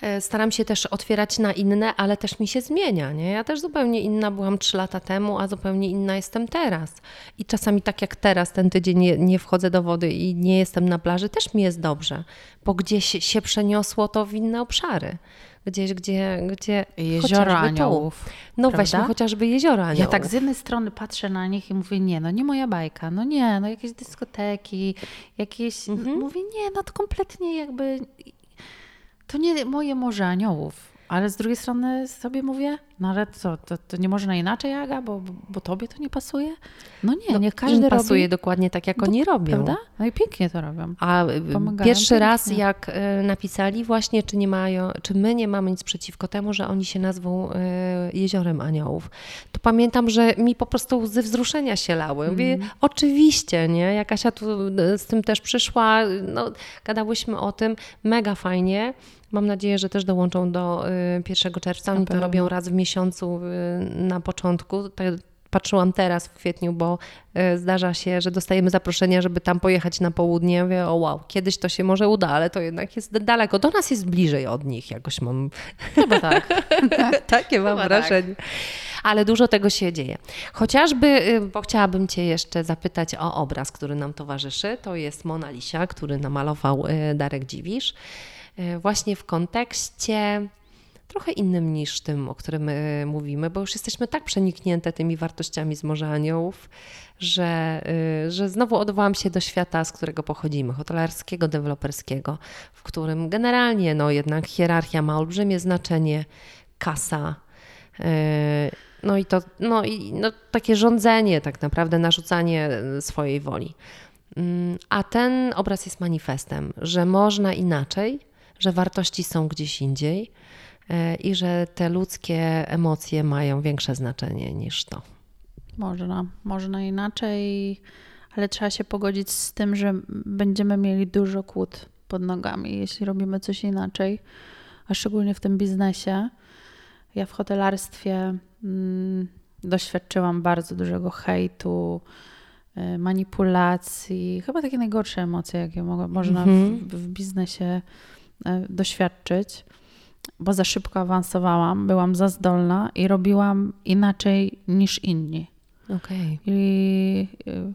E, staram się też otwierać na inne, ale też mi się zmienia. Nie? Ja też zupełnie inna byłam trzy lata temu, a zupełnie inna jestem teraz. I czasami tak jak teraz, ten tydzień nie, nie wchodzę do wody i nie jestem na plaży, też mi jest dobrze, bo gdzieś się przeniosło to w inne obszary. gdzieś, gdzie... gdzie Jeziora aniołów. Tu. No prawda? weźmy chociażby jeziora aniołów. Ja tak z jednej strony patrzę na nich i mówię, nie, no nie moja bajka, no nie, no jakieś dyskoteki, jakieś, Mhm. mówię, nie, no to kompletnie jakby, to nie moje morze aniołów. Ale z drugiej strony sobie mówię, no ale co, to, to nie można inaczej, Aga, bo, bo, tobie to nie pasuje? No nie, No, niech każdy pasuje dokładnie tak, jak oni robią. prawda? No i pięknie to robią. A y, Pomagają pierwszy pięknie. raz, jak y, napisali właśnie, czy nie mają, czy my nie mamy nic przeciwko temu, że oni się nazwą y, Jeziorem Aniołów, to pamiętam, że mi po prostu łzy wzruszenia się lały. Mówię, Mhm. oczywiście, nie? Jak Asia tu y, z tym też przyszła, no, gadałyśmy o tym, mega fajnie. Mam nadzieję, że też dołączą do y, 1 czerwca. Oni to robią raz w miesiącu y, na początku. Tak patrzyłam teraz w kwietniu, bo y, zdarza się, że dostajemy zaproszenia, żeby tam pojechać na południe. Mówię, o wow, kiedyś to się może uda, ale to jednak jest daleko. Do nas jest bliżej od nich, jakoś mam Chyba tak. takie mam Chyba wrażenie. Ale dużo tego się dzieje. Chociażby, y, bo chciałabym Cię jeszcze zapytać o obraz, który nam towarzyszy. To jest Mona Lisa, który namalował y, Darek Dziwisz. Y, Właśnie w kontekście trochę innym niż tym, o którym y, mówimy, bo już jesteśmy tak przeniknięte tymi wartościami z Morza Aniołów, że, y, że znowu odwołam się do świata, z którego pochodzimy, hotelarskiego, deweloperskiego, w którym generalnie no, jednak hierarchia ma olbrzymie znaczenie, kasa, no i to no, i, no, takie rządzenie, tak naprawdę narzucanie swojej woli. Mm, A ten obraz jest manifestem, że można inaczej, że wartości są gdzieś indziej e, i że te ludzkie emocje mają większe znaczenie niż to. Można, można inaczej, ale trzeba się pogodzić z tym, że będziemy mieli dużo kłód pod nogami, jeśli robimy coś inaczej, a szczególnie w tym biznesie. Ja w hotelarstwie mm, doświadczyłam bardzo dużego hejtu, y, manipulacji, chyba takie najgorsze emocje, jakie mo- można Mhm. w, w biznesie doświadczyć, bo za szybko awansowałam, byłam za zdolna i robiłam inaczej niż inni. Okej. I y,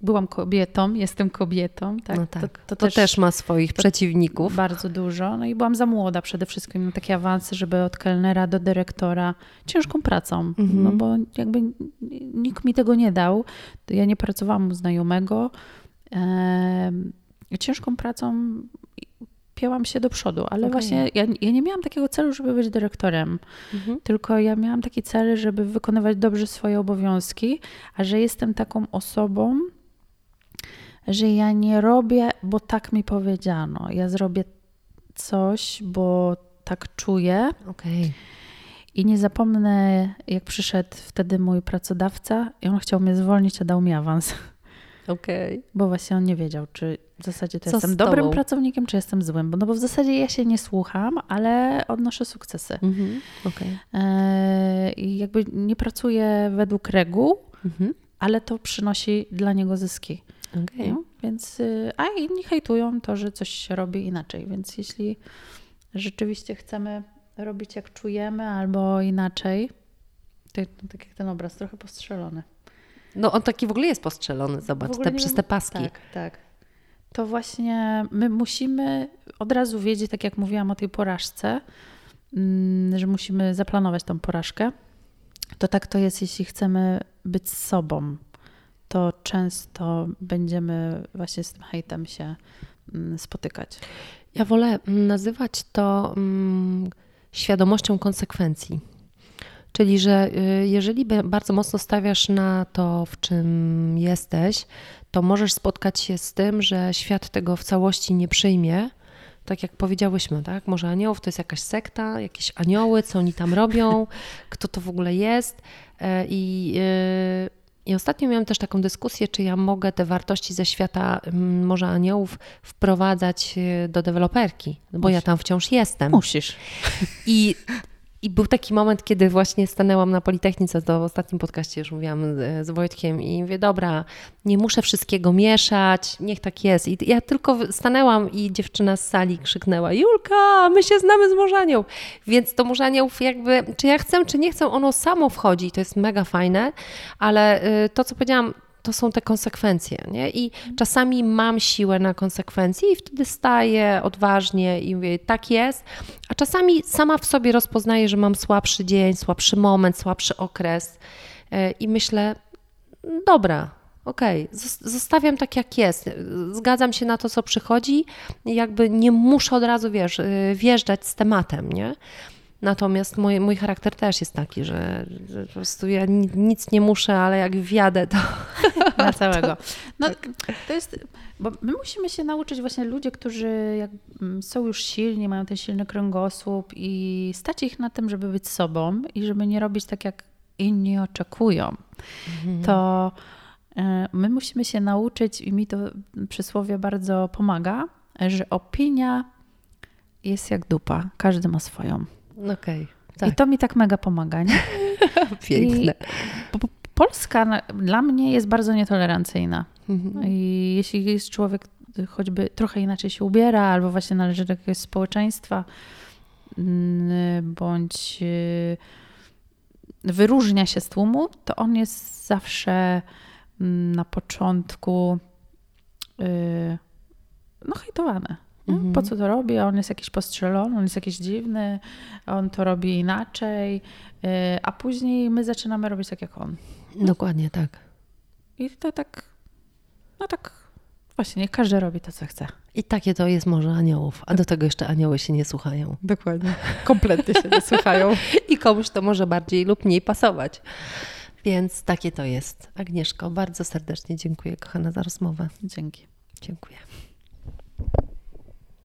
byłam kobietą, jestem kobietą, tak? No tak. To, też, ma swoich przeciwników. bardzo dużo. No i byłam za młoda przede wszystkim na takie awanse, żeby od kelnera do dyrektora ciężką pracą, Mhm. no bo jakby nikt mi tego nie dał. Ja nie pracowałam u znajomego. Em, ciężką pracą pięłam się do przodu, ale Okej. właśnie ja, ja nie miałam takiego celu, żeby być dyrektorem. Mhm. Tylko ja miałam taki cel, żeby wykonywać dobrze swoje obowiązki, a że jestem taką osobą, że ja nie robię, bo tak mi powiedziano. Ja zrobię coś, bo tak czuję. Okej. I nie zapomnę, jak przyszedł wtedy mój pracodawca i on chciał mnie zwolnić, a dał mi awans. Okej. Bo właśnie on nie wiedział, czy w zasadzie to Co jestem dobrym pracownikiem, czy jestem złym. Bo, no bo w zasadzie ja się nie słucham, ale odnoszę sukcesy. Mhm. Eee, I jakby nie pracuję według reguł, Mhm. ale to przynosi dla niego zyski. Okej. No, więc, y, a inni hejtują to, że coś się robi inaczej. Więc jeśli rzeczywiście chcemy robić jak czujemy albo inaczej, to tak jak ten obraz, trochę postrzelony. No on taki w ogóle jest postrzelony, zobacz, te, przez te paski. Tak, tak. To właśnie my musimy od razu wiedzieć, tak jak mówiłam o tej porażce, mm, że musimy zaplanować tą porażkę. To tak to jest, jeśli chcemy być sobą. To często będziemy właśnie z tym hejtem się mm, spotykać. Ja wolę mm, nazywać to mm, świadomością konsekwencji. Czyli, że y, jeżeli bardzo mocno stawiasz na to, w czym jesteś, to możesz spotkać się z tym, że świat tego w całości nie przyjmie. Tak jak powiedziałyśmy, tak? Może aniołów to jest jakaś sekta, jakieś anioły, co oni tam robią, kto to w ogóle jest. E, I, y, I ostatnio miałam też taką dyskusję, czy ja mogę te wartości ze świata Morza Aniołów wprowadzać y, do deweloperki, bo ja Musisz. tam wciąż jestem. Musisz. I, I był taki moment, kiedy właśnie stanęłam na Politechnice, to w ostatnim podcaście już mówiłam z, Wojtkiem i mówię, dobra, nie muszę wszystkiego mieszać, niech tak jest. I ja tylko stanęłam i dziewczyna z sali krzyknęła, Julka, my się znamy z Morzanią. Więc to Morzaniołów jakby, czy ja chcę, czy nie chcę, ono samo wchodzi to jest mega fajne, ale y, to, co powiedziałam, to są te konsekwencje. Nie? I czasami mam siłę na konsekwencje i wtedy staję odważnie i mówię, tak jest. A czasami sama w sobie rozpoznaję, że mam słabszy dzień, słabszy moment, słabszy okres e, i myślę, dobra, okej, okay, zostawiam tak jak jest. Zgadzam się na to, co przychodzi. Jakby nie muszę od razu, wiesz, y, wjeżdżać z tematem, nie? Natomiast mój, mój charakter też jest taki, że, że po prostu ja nic nie muszę, ale jak wjadę, to. Na całego. No, tak. to jest. Bo my musimy się nauczyć, właśnie ludzie, którzy jak mm, są już silni, mają ten silny kręgosłup i stać ich na tym, żeby być sobą i żeby nie robić tak, jak inni oczekują. Mhm. To e, my musimy się nauczyć, i mi to przysłowie bardzo pomaga, że opinia jest jak dupa. Każdy ma swoją. Okej. Okay, tak. I to mi tak mega pomaga, nie? Piękne. I Polska dla mnie jest bardzo nietolerancyjna. Mhm. I jeśli jest człowiek choćby trochę inaczej się ubiera, albo właśnie należy do jakiegoś społeczeństwa, mm, bądź y, wyróżnia się z tłumu, to on jest zawsze mm, na początku y, no hejtowany. Mhm. Po co to robi? On jest jakiś postrzelony, on jest jakiś dziwny, on to robi inaczej, y, a później my zaczynamy robić tak jak on. Dokładnie tak. I to tak, no tak, właśnie, niech każdy robi to, co chce. I takie to jest może aniołów, a do tego jeszcze anioły się nie słuchają. Dokładnie. Kompletnie się nie słuchają. I komuś to może bardziej lub mniej pasować. Więc takie to jest. Agnieszko, bardzo serdecznie dziękuję, kochana, za rozmowę. Dzięki. Dziękuję.